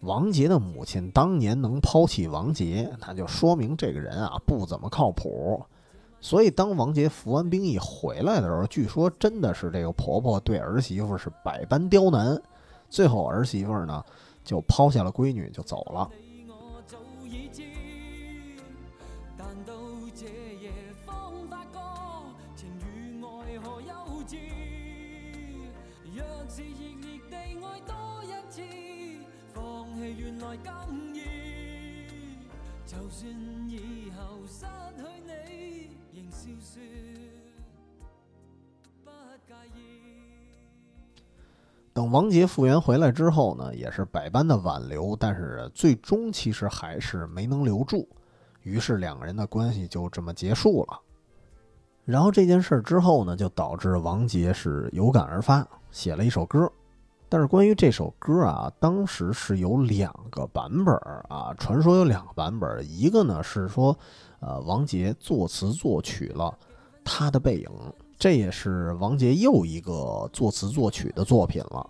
王杰的母亲当年能抛弃王杰，那就说明这个人啊不怎么靠谱。所以当王杰服完兵役回来的时候，据说真的是这个婆婆对儿媳妇是百般刁难。最后儿媳妇呢，就抛下了闺女就走了。等王杰复原回来之后呢，也是百般的挽留，但是最终其实还是没能留住，于是两个人的关系就这么结束了。然后这件事之后呢，就导致王杰是有感而发，写了一首歌。但是关于这首歌啊，当时是有两个版本啊，传说有两个版本，一个呢是说，呃，王杰作词作曲了他的背影。这也是王杰又一个作词作曲的作品了，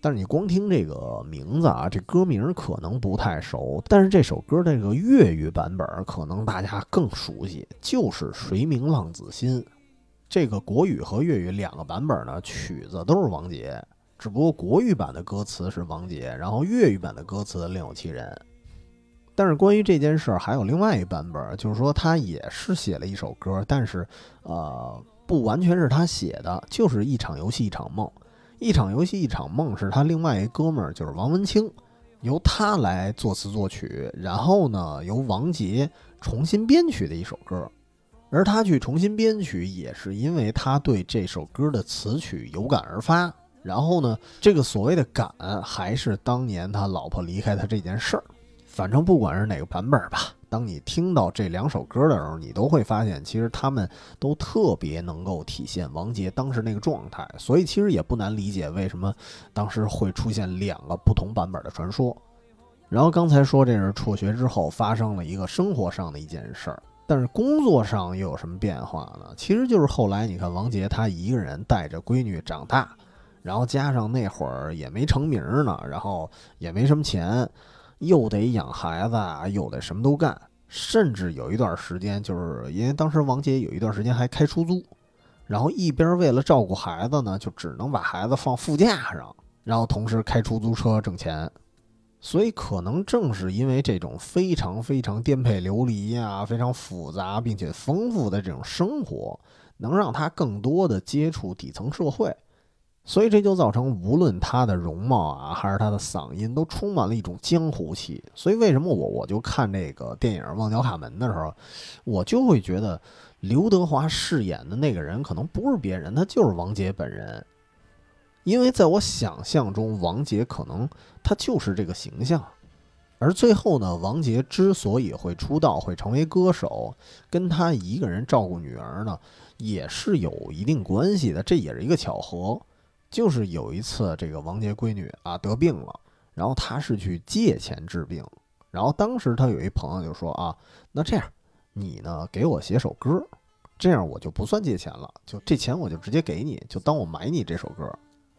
但是你光听这个名字啊，这歌名可能不太熟。但是这首歌这个粤语版本可能大家更熟悉，就是《谁明浪子心》。这个国语和粤语两个版本呢，曲子都是王杰，只不过国语版的歌词是王杰，然后粤语版的歌词另有其人。但是关于这件事儿还有另外一版本，就是说他也是写了一首歌，但是呃不完全是他写的，就是一场游戏一场梦，一场游戏一场梦是他另外一哥们儿就是王文清，由他来作词作曲，然后呢由王杰重新编曲的一首歌，而他去重新编曲也是因为他对这首歌的词曲有感而发，然后呢这个所谓的感还是当年他老婆离开他这件事儿。反正不管是哪个版本吧，当你听到这两首歌的时候，你都会发现，其实他们都特别能够体现王杰当时那个状态。所以其实也不难理解为什么当时会出现两个不同版本的传说。然后刚才说这是辍学之后发生了一个生活上的一件事儿，但是工作上又有什么变化呢？其实就是后来你看王杰他一个人带着闺女长大，然后加上那会儿也没成名呢，然后也没什么钱。又得养孩子啊，又得什么都干，甚至有一段时间，就是因为当时王杰有一段时间还开出租，然后一边为了照顾孩子呢，就只能把孩子放副驾上，然后同时开出租车挣钱。所以可能正是因为这种非常非常颠沛流离呀、非常复杂并且丰富的这种生活，能让他更多的接触底层社会。所以这就造成，无论他的容貌啊，还是他的嗓音，都充满了一种江湖气。所以为什么我我就看这个电影《旺角卡门》的时候，我就会觉得刘德华饰演的那个人可能不是别人，他就是王杰本人。因为在我想象中，王杰可能他就是这个形象。而最后呢，王杰之所以会出道，会成为歌手，跟他一个人照顾女儿呢，也是有一定关系的。这也是一个巧合。就是有一次，这个王杰闺女啊得病了，然后他是去借钱治病，然后当时他有一朋友就说啊，那这样，你呢给我写首歌，这样我就不算借钱了，就这钱我就直接给你，就当我买你这首歌。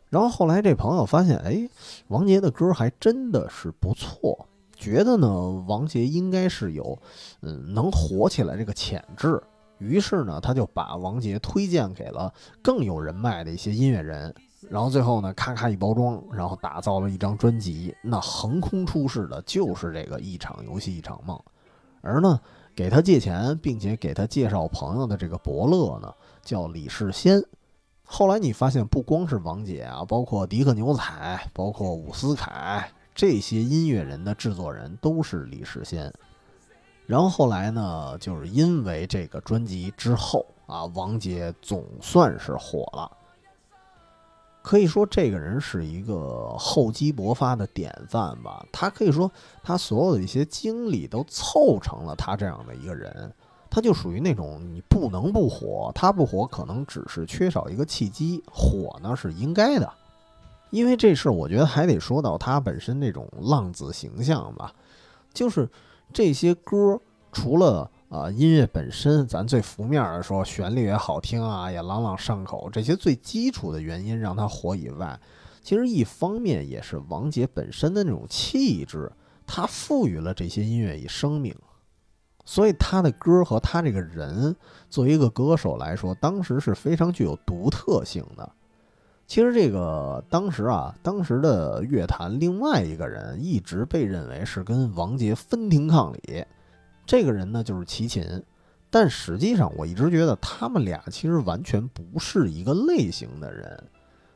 然后后来这朋友发现，哎，王杰的歌还真的是不错，觉得呢王杰应该是有嗯能火起来这个潜质，于是呢他就把王杰推荐给了更有人脉的一些音乐人。然后最后呢，咔咔一包装，然后打造了一张专辑。那横空出世的就是这个一场游戏一场梦。而呢，给他借钱并且给他介绍朋友的这个伯乐呢，叫李世先。后来你发现，不光是王杰啊，包括迪克牛仔，包括伍思凯这些音乐人的制作人都是李世先。然后后来呢，就是因为这个专辑之后啊，王杰总算是火了。可以说，这个人是一个厚积薄发的典范吧。他可以说，他所有的一些经历都凑成了他这样的一个人。他就属于那种你不能不火，他不火可能只是缺少一个契机，火呢是应该的。因为这事，我觉得还得说到他本身那种浪子形象吧。就是这些歌，除了。啊，音乐本身，咱最浮面的说，旋律也好听啊，也朗朗上口，这些最基础的原因让他火以外，其实一方面也是王杰本身的那种气质，他赋予了这些音乐以生命，所以他的歌和他这个人作为一个歌手来说，当时是非常具有独特性的。其实这个当时啊，当时的乐坛另外一个人一直被认为是跟王杰分庭抗礼。这个人呢，就是齐秦，但实际上我一直觉得他们俩其实完全不是一个类型的人，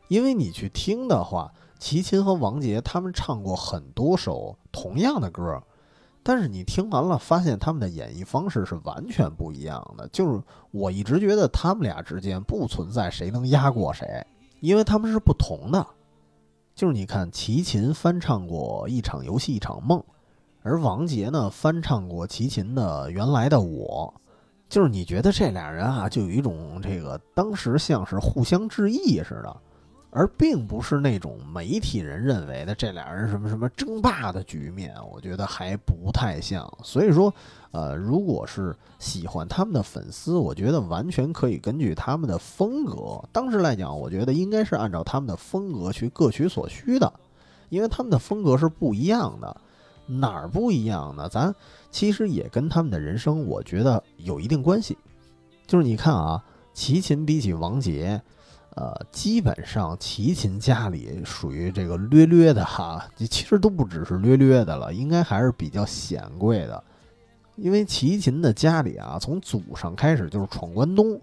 因为你去听的话，齐秦和王杰他们唱过很多首同样的歌，但是你听完了发现他们的演绎方式是完全不一样的。就是我一直觉得他们俩之间不存在谁能压过谁，因为他们是不同的。就是你看，齐秦翻唱过一场游戏一场梦。而王杰呢，翻唱过齐秦的《原来的我》，就是你觉得这俩人啊，就有一种这个当时像是互相致意似的，而并不是那种媒体人认为的这俩人什么什么争霸的局面，我觉得还不太像。所以说，呃，如果是喜欢他们的粉丝，我觉得完全可以根据他们的风格，当时来讲，我觉得应该是按照他们的风格去各取所需的，因为他们的风格是不一样的。哪儿不一样呢？咱其实也跟他们的人生，我觉得有一定关系。就是你看啊，齐秦比起王杰，呃，基本上齐秦家里属于这个略略的哈，其实都不只是略略的了，应该还是比较显贵的。因为齐秦的家里啊，从祖上开始就是闯关东，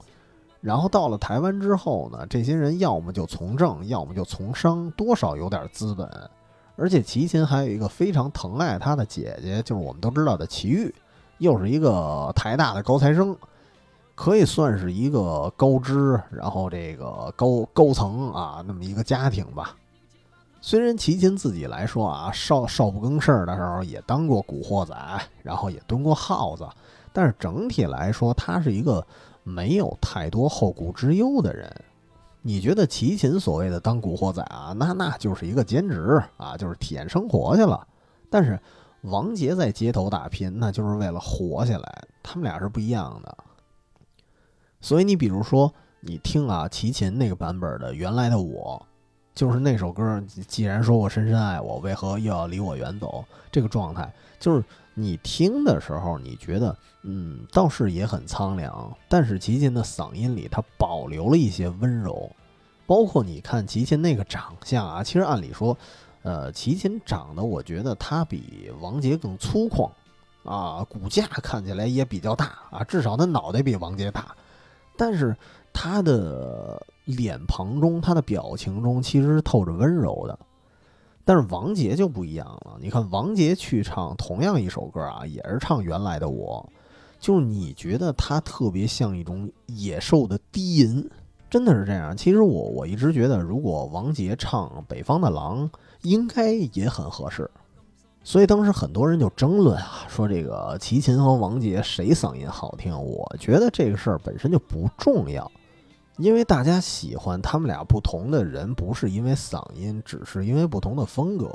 然后到了台湾之后呢，这些人要么就从政，要么就从商，多少有点资本。而且齐秦还有一个非常疼爱他的姐姐，就是我们都知道的齐豫，又是一个台大的高材生，可以算是一个高知，然后这个高高层啊那么一个家庭吧。虽然齐秦自己来说啊，少少不更事儿的时候也当过古惑仔，然后也蹲过耗子，但是整体来说，他是一个没有太多后顾之忧的人。你觉得齐秦所谓的当古惑仔啊，那那就是一个兼职啊，就是体验生活去了。但是王杰在街头打拼，那就是为了活下来。他们俩是不一样的。所以你比如说，你听啊，齐秦那个版本的《原来的我》，就是那首歌。既然说我深深爱我，为何又要离我远走？这个状态，就是你听的时候，你觉得。嗯，倒是也很苍凉，但是齐秦的嗓音里他保留了一些温柔，包括你看齐秦那个长相啊，其实按理说，呃，齐秦长得我觉得他比王杰更粗犷，啊，骨架看起来也比较大啊，至少他脑袋比王杰大，但是他的脸庞中，他的表情中其实是透着温柔的，但是王杰就不一样了，你看王杰去唱同样一首歌啊，也是唱原来的我。就是你觉得他特别像一种野兽的低吟，真的是这样。其实我我一直觉得，如果王杰唱《北方的狼》，应该也很合适。所以当时很多人就争论啊，说这个齐秦和王杰谁嗓音好听？我觉得这个事儿本身就不重要，因为大家喜欢他们俩不同的人，不是因为嗓音，只是因为不同的风格。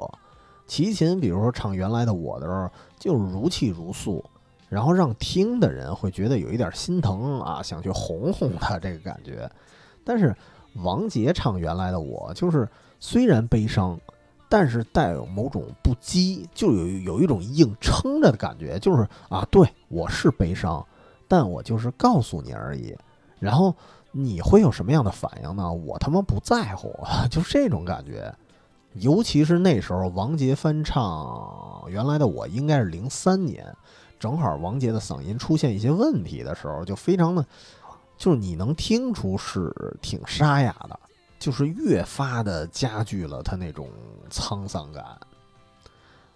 齐秦比如说唱原来的我的时候，就是如泣如诉。然后让听的人会觉得有一点心疼啊，想去哄哄他这个感觉。但是王杰唱原来的我，就是虽然悲伤，但是带有某种不羁，就有有一种硬撑着的感觉，就是啊，对我是悲伤，但我就是告诉你而已。然后你会有什么样的反应呢？我他妈不在乎，*laughs* 就这种感觉。尤其是那时候王杰翻唱原来的我，应该是零三年。正好王杰的嗓音出现一些问题的时候，就非常的，就是你能听出是挺沙哑的，就是越发的加剧了他那种沧桑感。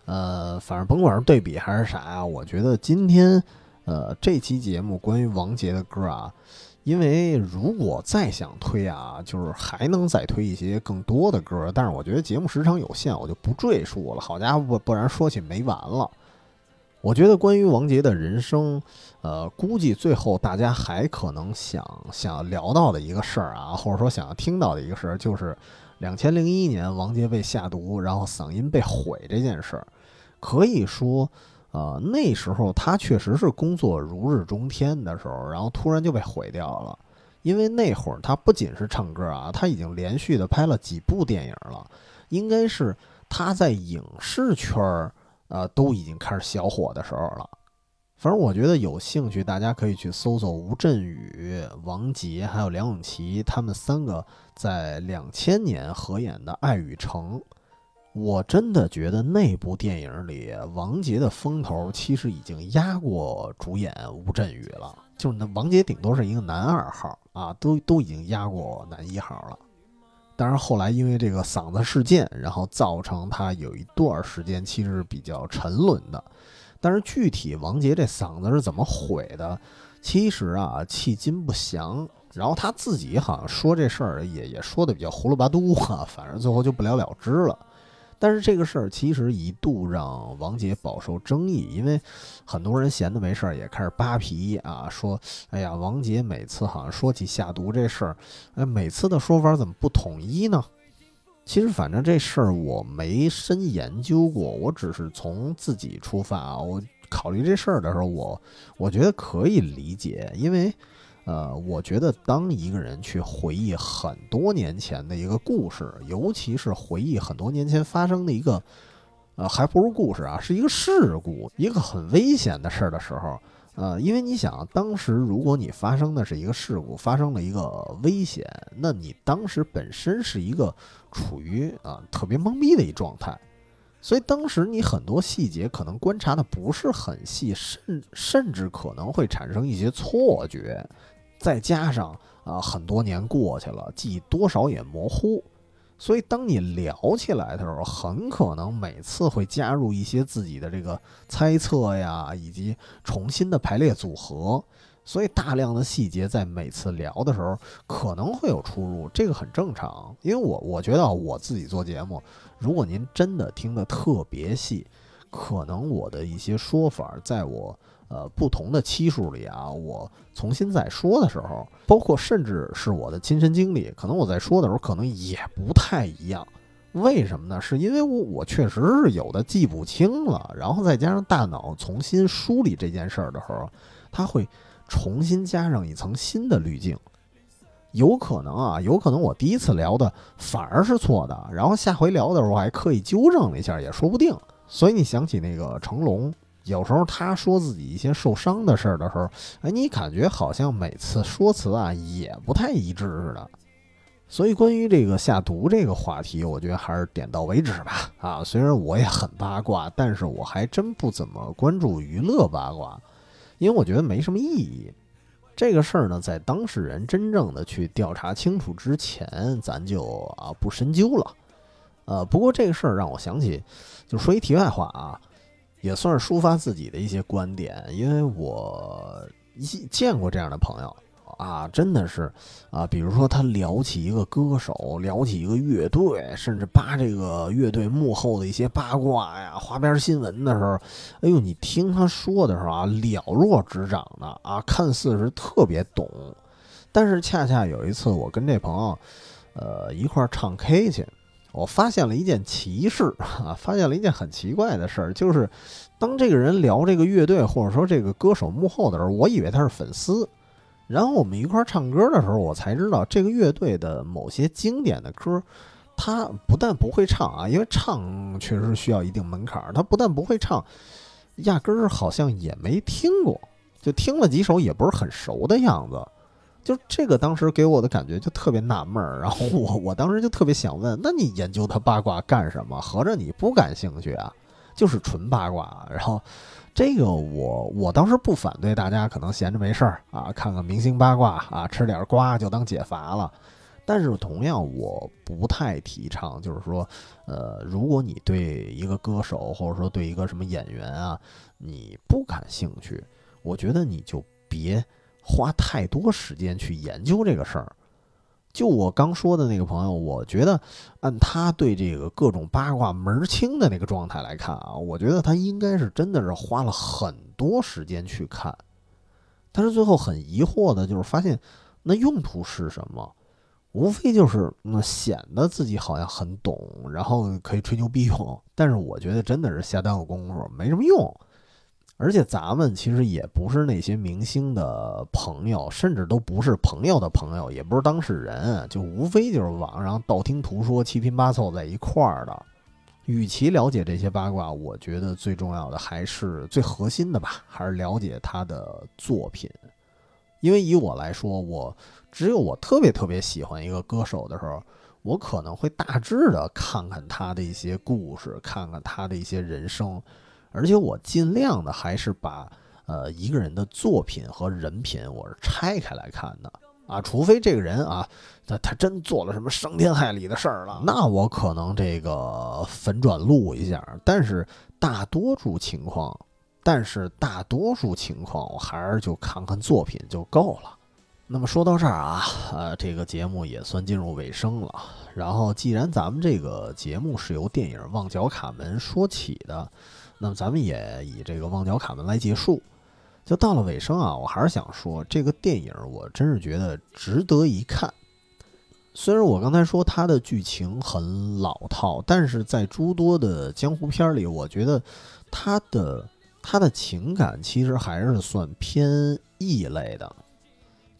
呃，反正甭管是对比还是啥呀，我觉得今天，呃，这期节目关于王杰的歌啊，因为如果再想推啊，就是还能再推一些更多的歌，但是我觉得节目时长有限，我就不赘述了。好家伙，不然说起没完了。我觉得关于王杰的人生，呃，估计最后大家还可能想想聊到的一个事儿啊，或者说想要听到的一个事儿，就是两千零一年王杰被下毒，然后嗓音被毁这件事儿。可以说，呃，那时候他确实是工作如日中天的时候，然后突然就被毁掉了。因为那会儿他不仅是唱歌啊，他已经连续的拍了几部电影了，应该是他在影视圈儿。呃，都已经开始小火的时候了。反正我觉得有兴趣，大家可以去搜搜吴镇宇、王杰还有梁咏琪他们三个在两千年合演的《爱与诚》。我真的觉得那部电影里，王杰的风头其实已经压过主演吴镇宇了。就是那王杰顶多是一个男二号啊，都都已经压过男一号了。当然，后来因为这个嗓子事件，然后造成他有一段时间其实是比较沉沦的。但是具体王杰这嗓子是怎么毁的，其实啊，迄今不详。然后他自己好像说这事儿也也说的比较胡了吧嘟啊，反正最后就不了了之了。但是这个事儿其实一度让王杰饱受争议，因为很多人闲的没事儿也开始扒皮啊，说：“哎呀，王杰每次好像说起下毒这事儿，哎，每次的说法怎么不统一呢？”其实反正这事儿我没深研究过，我只是从自己出发啊，我考虑这事儿的时候，我我觉得可以理解，因为。呃，我觉得当一个人去回忆很多年前的一个故事，尤其是回忆很多年前发生的一个，呃，还不如故事啊，是一个事故，一个很危险的事儿的时候，呃，因为你想，当时如果你发生的是一个事故，发生了一个危险，那你当时本身是一个处于啊特别懵逼的一状态，所以当时你很多细节可能观察的不是很细，甚甚至可能会产生一些错觉，再加上啊很多年过去了，记忆多少也模糊。所以，当你聊起来的时候，很可能每次会加入一些自己的这个猜测呀，以及重新的排列组合。所以，大量的细节在每次聊的时候可能会有出入，这个很正常。因为我我觉得我自己做节目，如果您真的听得特别细，可能我的一些说法，在我。呃，不同的期数里啊，我重新再说的时候，包括甚至是我的亲身经历，可能我在说的时候可能也不太一样。为什么呢？是因为我我确实是有的记不清了，然后再加上大脑重新梳理这件事儿的时候，它会重新加上一层新的滤镜。有可能啊，有可能我第一次聊的反而是错的，然后下回聊的时候我还刻意纠正了一下，也说不定。所以你想起那个成龙。有时候他说自己一些受伤的事儿的时候，哎，你感觉好像每次说辞啊也不太一致似的。所以关于这个下毒这个话题，我觉得还是点到为止吧。啊，虽然我也很八卦，但是我还真不怎么关注娱乐八卦，因为我觉得没什么意义。这个事儿呢，在当事人真正的去调查清楚之前，咱就啊不深究了。呃，不过这个事儿让我想起，就说一题外话啊。也算是抒发自己的一些观点，因为我一见过这样的朋友啊，真的是啊，比如说他聊起一个歌手，聊起一个乐队，甚至扒这个乐队幕后的一些八卦呀、花边新闻的时候，哎呦，你听他说的时候啊，了若指掌的啊，看似是特别懂，但是恰恰有一次我跟这朋友，呃，一块儿唱 K 去。我发现了一件奇事 *laughs* 啊，发现了一件很奇怪的事儿，就是当这个人聊这个乐队或者说这个歌手幕后的时候，我以为他是粉丝，然后我们一块儿唱歌的时候，我才知道这个乐队的某些经典的歌，他不但不会唱啊，因为唱确实需要一定门槛儿，他不但不会唱，压根儿好像也没听过，就听了几首也不是很熟的样子。就这个当时给我的感觉就特别纳闷儿，然后我 *laughs* 我当时就特别想问，那你研究他八卦干什么？合着你不感兴趣啊？就是纯八卦。然后这个我我当时不反对大家可能闲着没事儿啊，看看明星八卦啊，吃点瓜就当解乏了。但是同样我不太提倡，就是说，呃，如果你对一个歌手或者说对一个什么演员啊，你不感兴趣，我觉得你就别。花太多时间去研究这个事儿，就我刚说的那个朋友，我觉得按他对这个各种八卦门儿清的那个状态来看啊，我觉得他应该是真的是花了很多时间去看，但是最后很疑惑的就是发现那用途是什么？无非就是那显得自己好像很懂，然后可以吹牛逼用，但是我觉得真的是瞎耽误功夫，没什么用。而且咱们其实也不是那些明星的朋友，甚至都不是朋友的朋友，也不是当事人，就无非就是网上道听途说、七拼八凑在一块儿的。与其了解这些八卦，我觉得最重要的还是最核心的吧，还是了解他的作品。因为以我来说，我只有我特别特别喜欢一个歌手的时候，我可能会大致的看看他的一些故事，看看他的一些人生。而且我尽量的还是把呃一个人的作品和人品我是拆开来看的啊，除非这个人啊他他真做了什么伤天害理的事儿了，那我可能这个粉转录一下。但是大多数情况，但是大多数情况我还是就看看作品就够了。那么说到这儿啊，呃，这个节目也算进入尾声了。然后既然咱们这个节目是由电影《旺角卡门》说起的。那么咱们也以这个《旺角卡门》来结束，就到了尾声啊！我还是想说，这个电影我真是觉得值得一看。虽然我刚才说它的剧情很老套，但是在诸多的江湖片里，我觉得它的它的情感其实还是算偏异类的，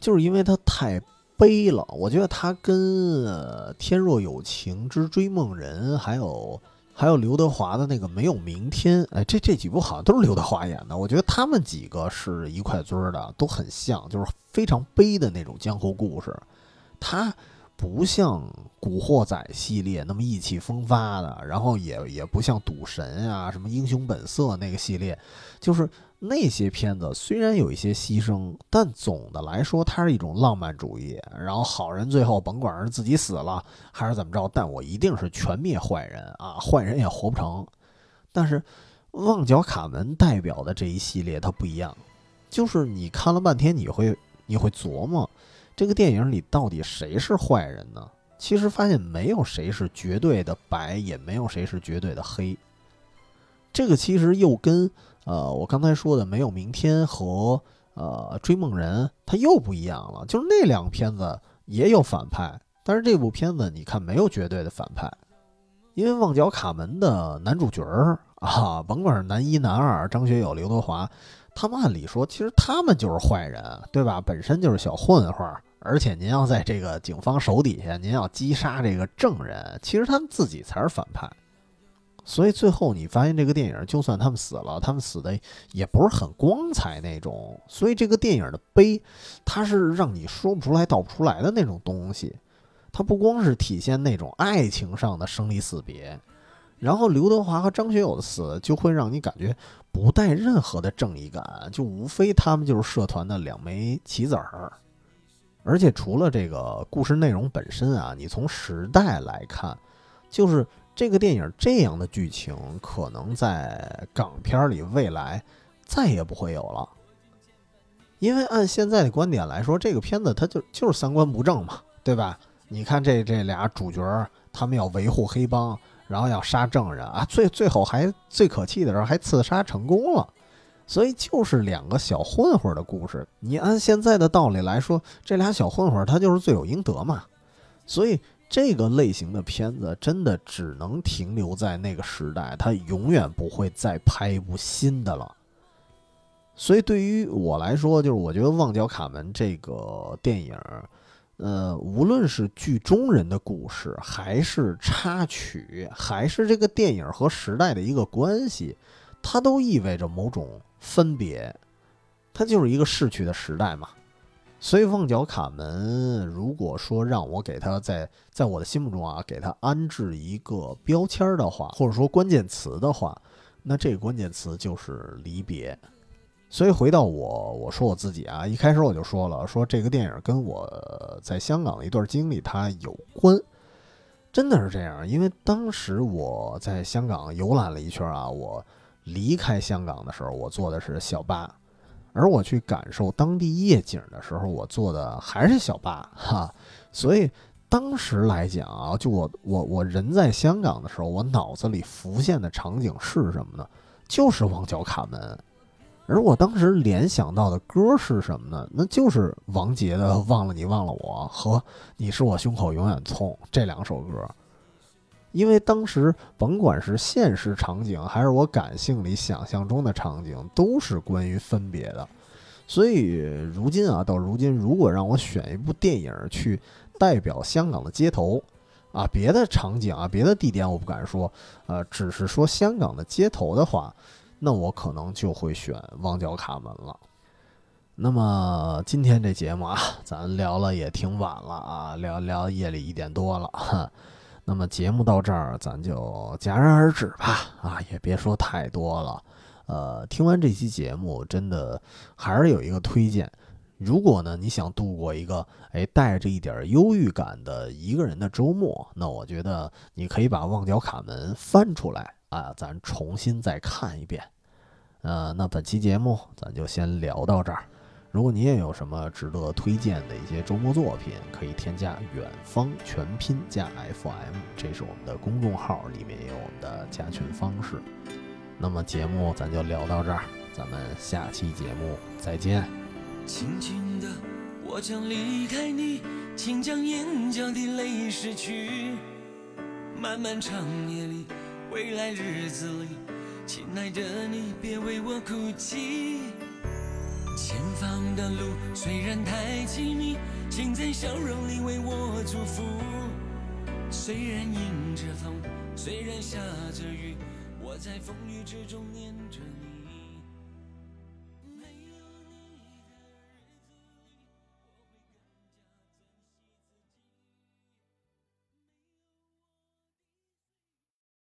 就是因为它太悲了。我觉得它跟《呃天若有情之追梦人》还有。还有刘德华的那个《没有明天》，哎，这这几部好像都是刘德华演的。我觉得他们几个是一块堆儿的，都很像，就是非常悲的那种江湖故事。他不像《古惑仔》系列那么意气风发的，然后也也不像《赌神》啊、什么《英雄本色》那个系列，就是那些片子虽然有一些牺牲，但总的来说它是一种浪漫主义。然后好人最后甭管是自己死了还是怎么着，但我一定是全灭坏人啊，坏人也活不成。但是《旺角卡门》代表的这一系列它不一样，就是你看了半天，你会你会琢磨。这个电影里到底谁是坏人呢？其实发现没有谁是绝对的白，也没有谁是绝对的黑。这个其实又跟呃我刚才说的《没有明天》和呃《追梦人》它又不一样了。就是那两个片子也有反派，但是这部片子你看没有绝对的反派，因为《旺角卡门》的男主角儿啊，甭管是男一、男二，张学友、刘德华。他们按理说，其实他们就是坏人，对吧？本身就是小混混，而且您要在这个警方手底下，您要击杀这个证人，其实他们自己才是反派。所以最后你发现，这个电影就算他们死了，他们死的也不是很光彩那种。所以这个电影的悲，它是让你说不出来、道不出来的那种东西。它不光是体现那种爱情上的生离死别。然后刘德华和张学友的死就会让你感觉不带任何的正义感，就无非他们就是社团的两枚棋子儿。而且除了这个故事内容本身啊，你从时代来看，就是这个电影这样的剧情，可能在港片里未来再也不会有了。因为按现在的观点来说，这个片子它就就是三观不正嘛，对吧？你看这这俩主角，他们要维护黑帮。然后要杀证人啊，最最后还最可气的时候还刺杀成功了，所以就是两个小混混的故事。你按现在的道理来说，这俩小混混他就是罪有应得嘛。所以这个类型的片子真的只能停留在那个时代，它永远不会再拍一部新的了。所以对于我来说，就是我觉得《旺角卡门》这个电影。呃，无论是剧中人的故事，还是插曲，还是这个电影和时代的一个关系，它都意味着某种分别。它就是一个逝去的时代嘛。所以《旺角卡门》，如果说让我给它在在我的心目中啊，给它安置一个标签的话，或者说关键词的话，那这个关键词就是离别。所以回到我，我说我自己啊，一开始我就说了，说这个电影跟我在香港的一段经历它有关，真的是这样。因为当时我在香港游览了一圈啊，我离开香港的时候，我坐的是小巴，而我去感受当地夜景的时候，我坐的还是小巴哈。所以当时来讲啊，就我我我人在香港的时候，我脑子里浮现的场景是什么呢？就是旺角卡门。而我当时联想到的歌是什么呢？那就是王杰的《忘了你忘了我》和《你是我胸口永远痛》这两首歌。因为当时甭管是现实场景，还是我感性里想象中的场景，都是关于分别的。所以如今啊，到如今，如果让我选一部电影去代表香港的街头，啊，别的场景啊，别的地点我不敢说，呃，只是说香港的街头的话。那我可能就会选旺角卡门了。那么今天这节目啊，咱聊了也挺晚了啊，聊聊夜里一点多了。那么节目到这儿，咱就戛然而止吧。啊，也别说太多了。呃，听完这期节目，真的还是有一个推荐。如果呢你想度过一个哎带着一点忧郁感的一个人的周末，那我觉得你可以把旺角卡门翻出来。啊，咱重新再看一遍。呃，那本期节目咱就先聊到这儿。如果你也有什么值得推荐的一些周末作品，可以添加远方全拼加 FM，这是我们的公众号，里面也有我们的加群方式。那么节目咱就聊到这儿，咱们下期节目再见。轻轻的，我将离开你，请将眼角的泪拭去。漫漫长夜里。未来日子里，亲爱的你，别为我哭泣。前方的路虽然太凄迷，请在笑容里为我祝福。虽然迎着风，虽然下着雨，我在风雨之中念着。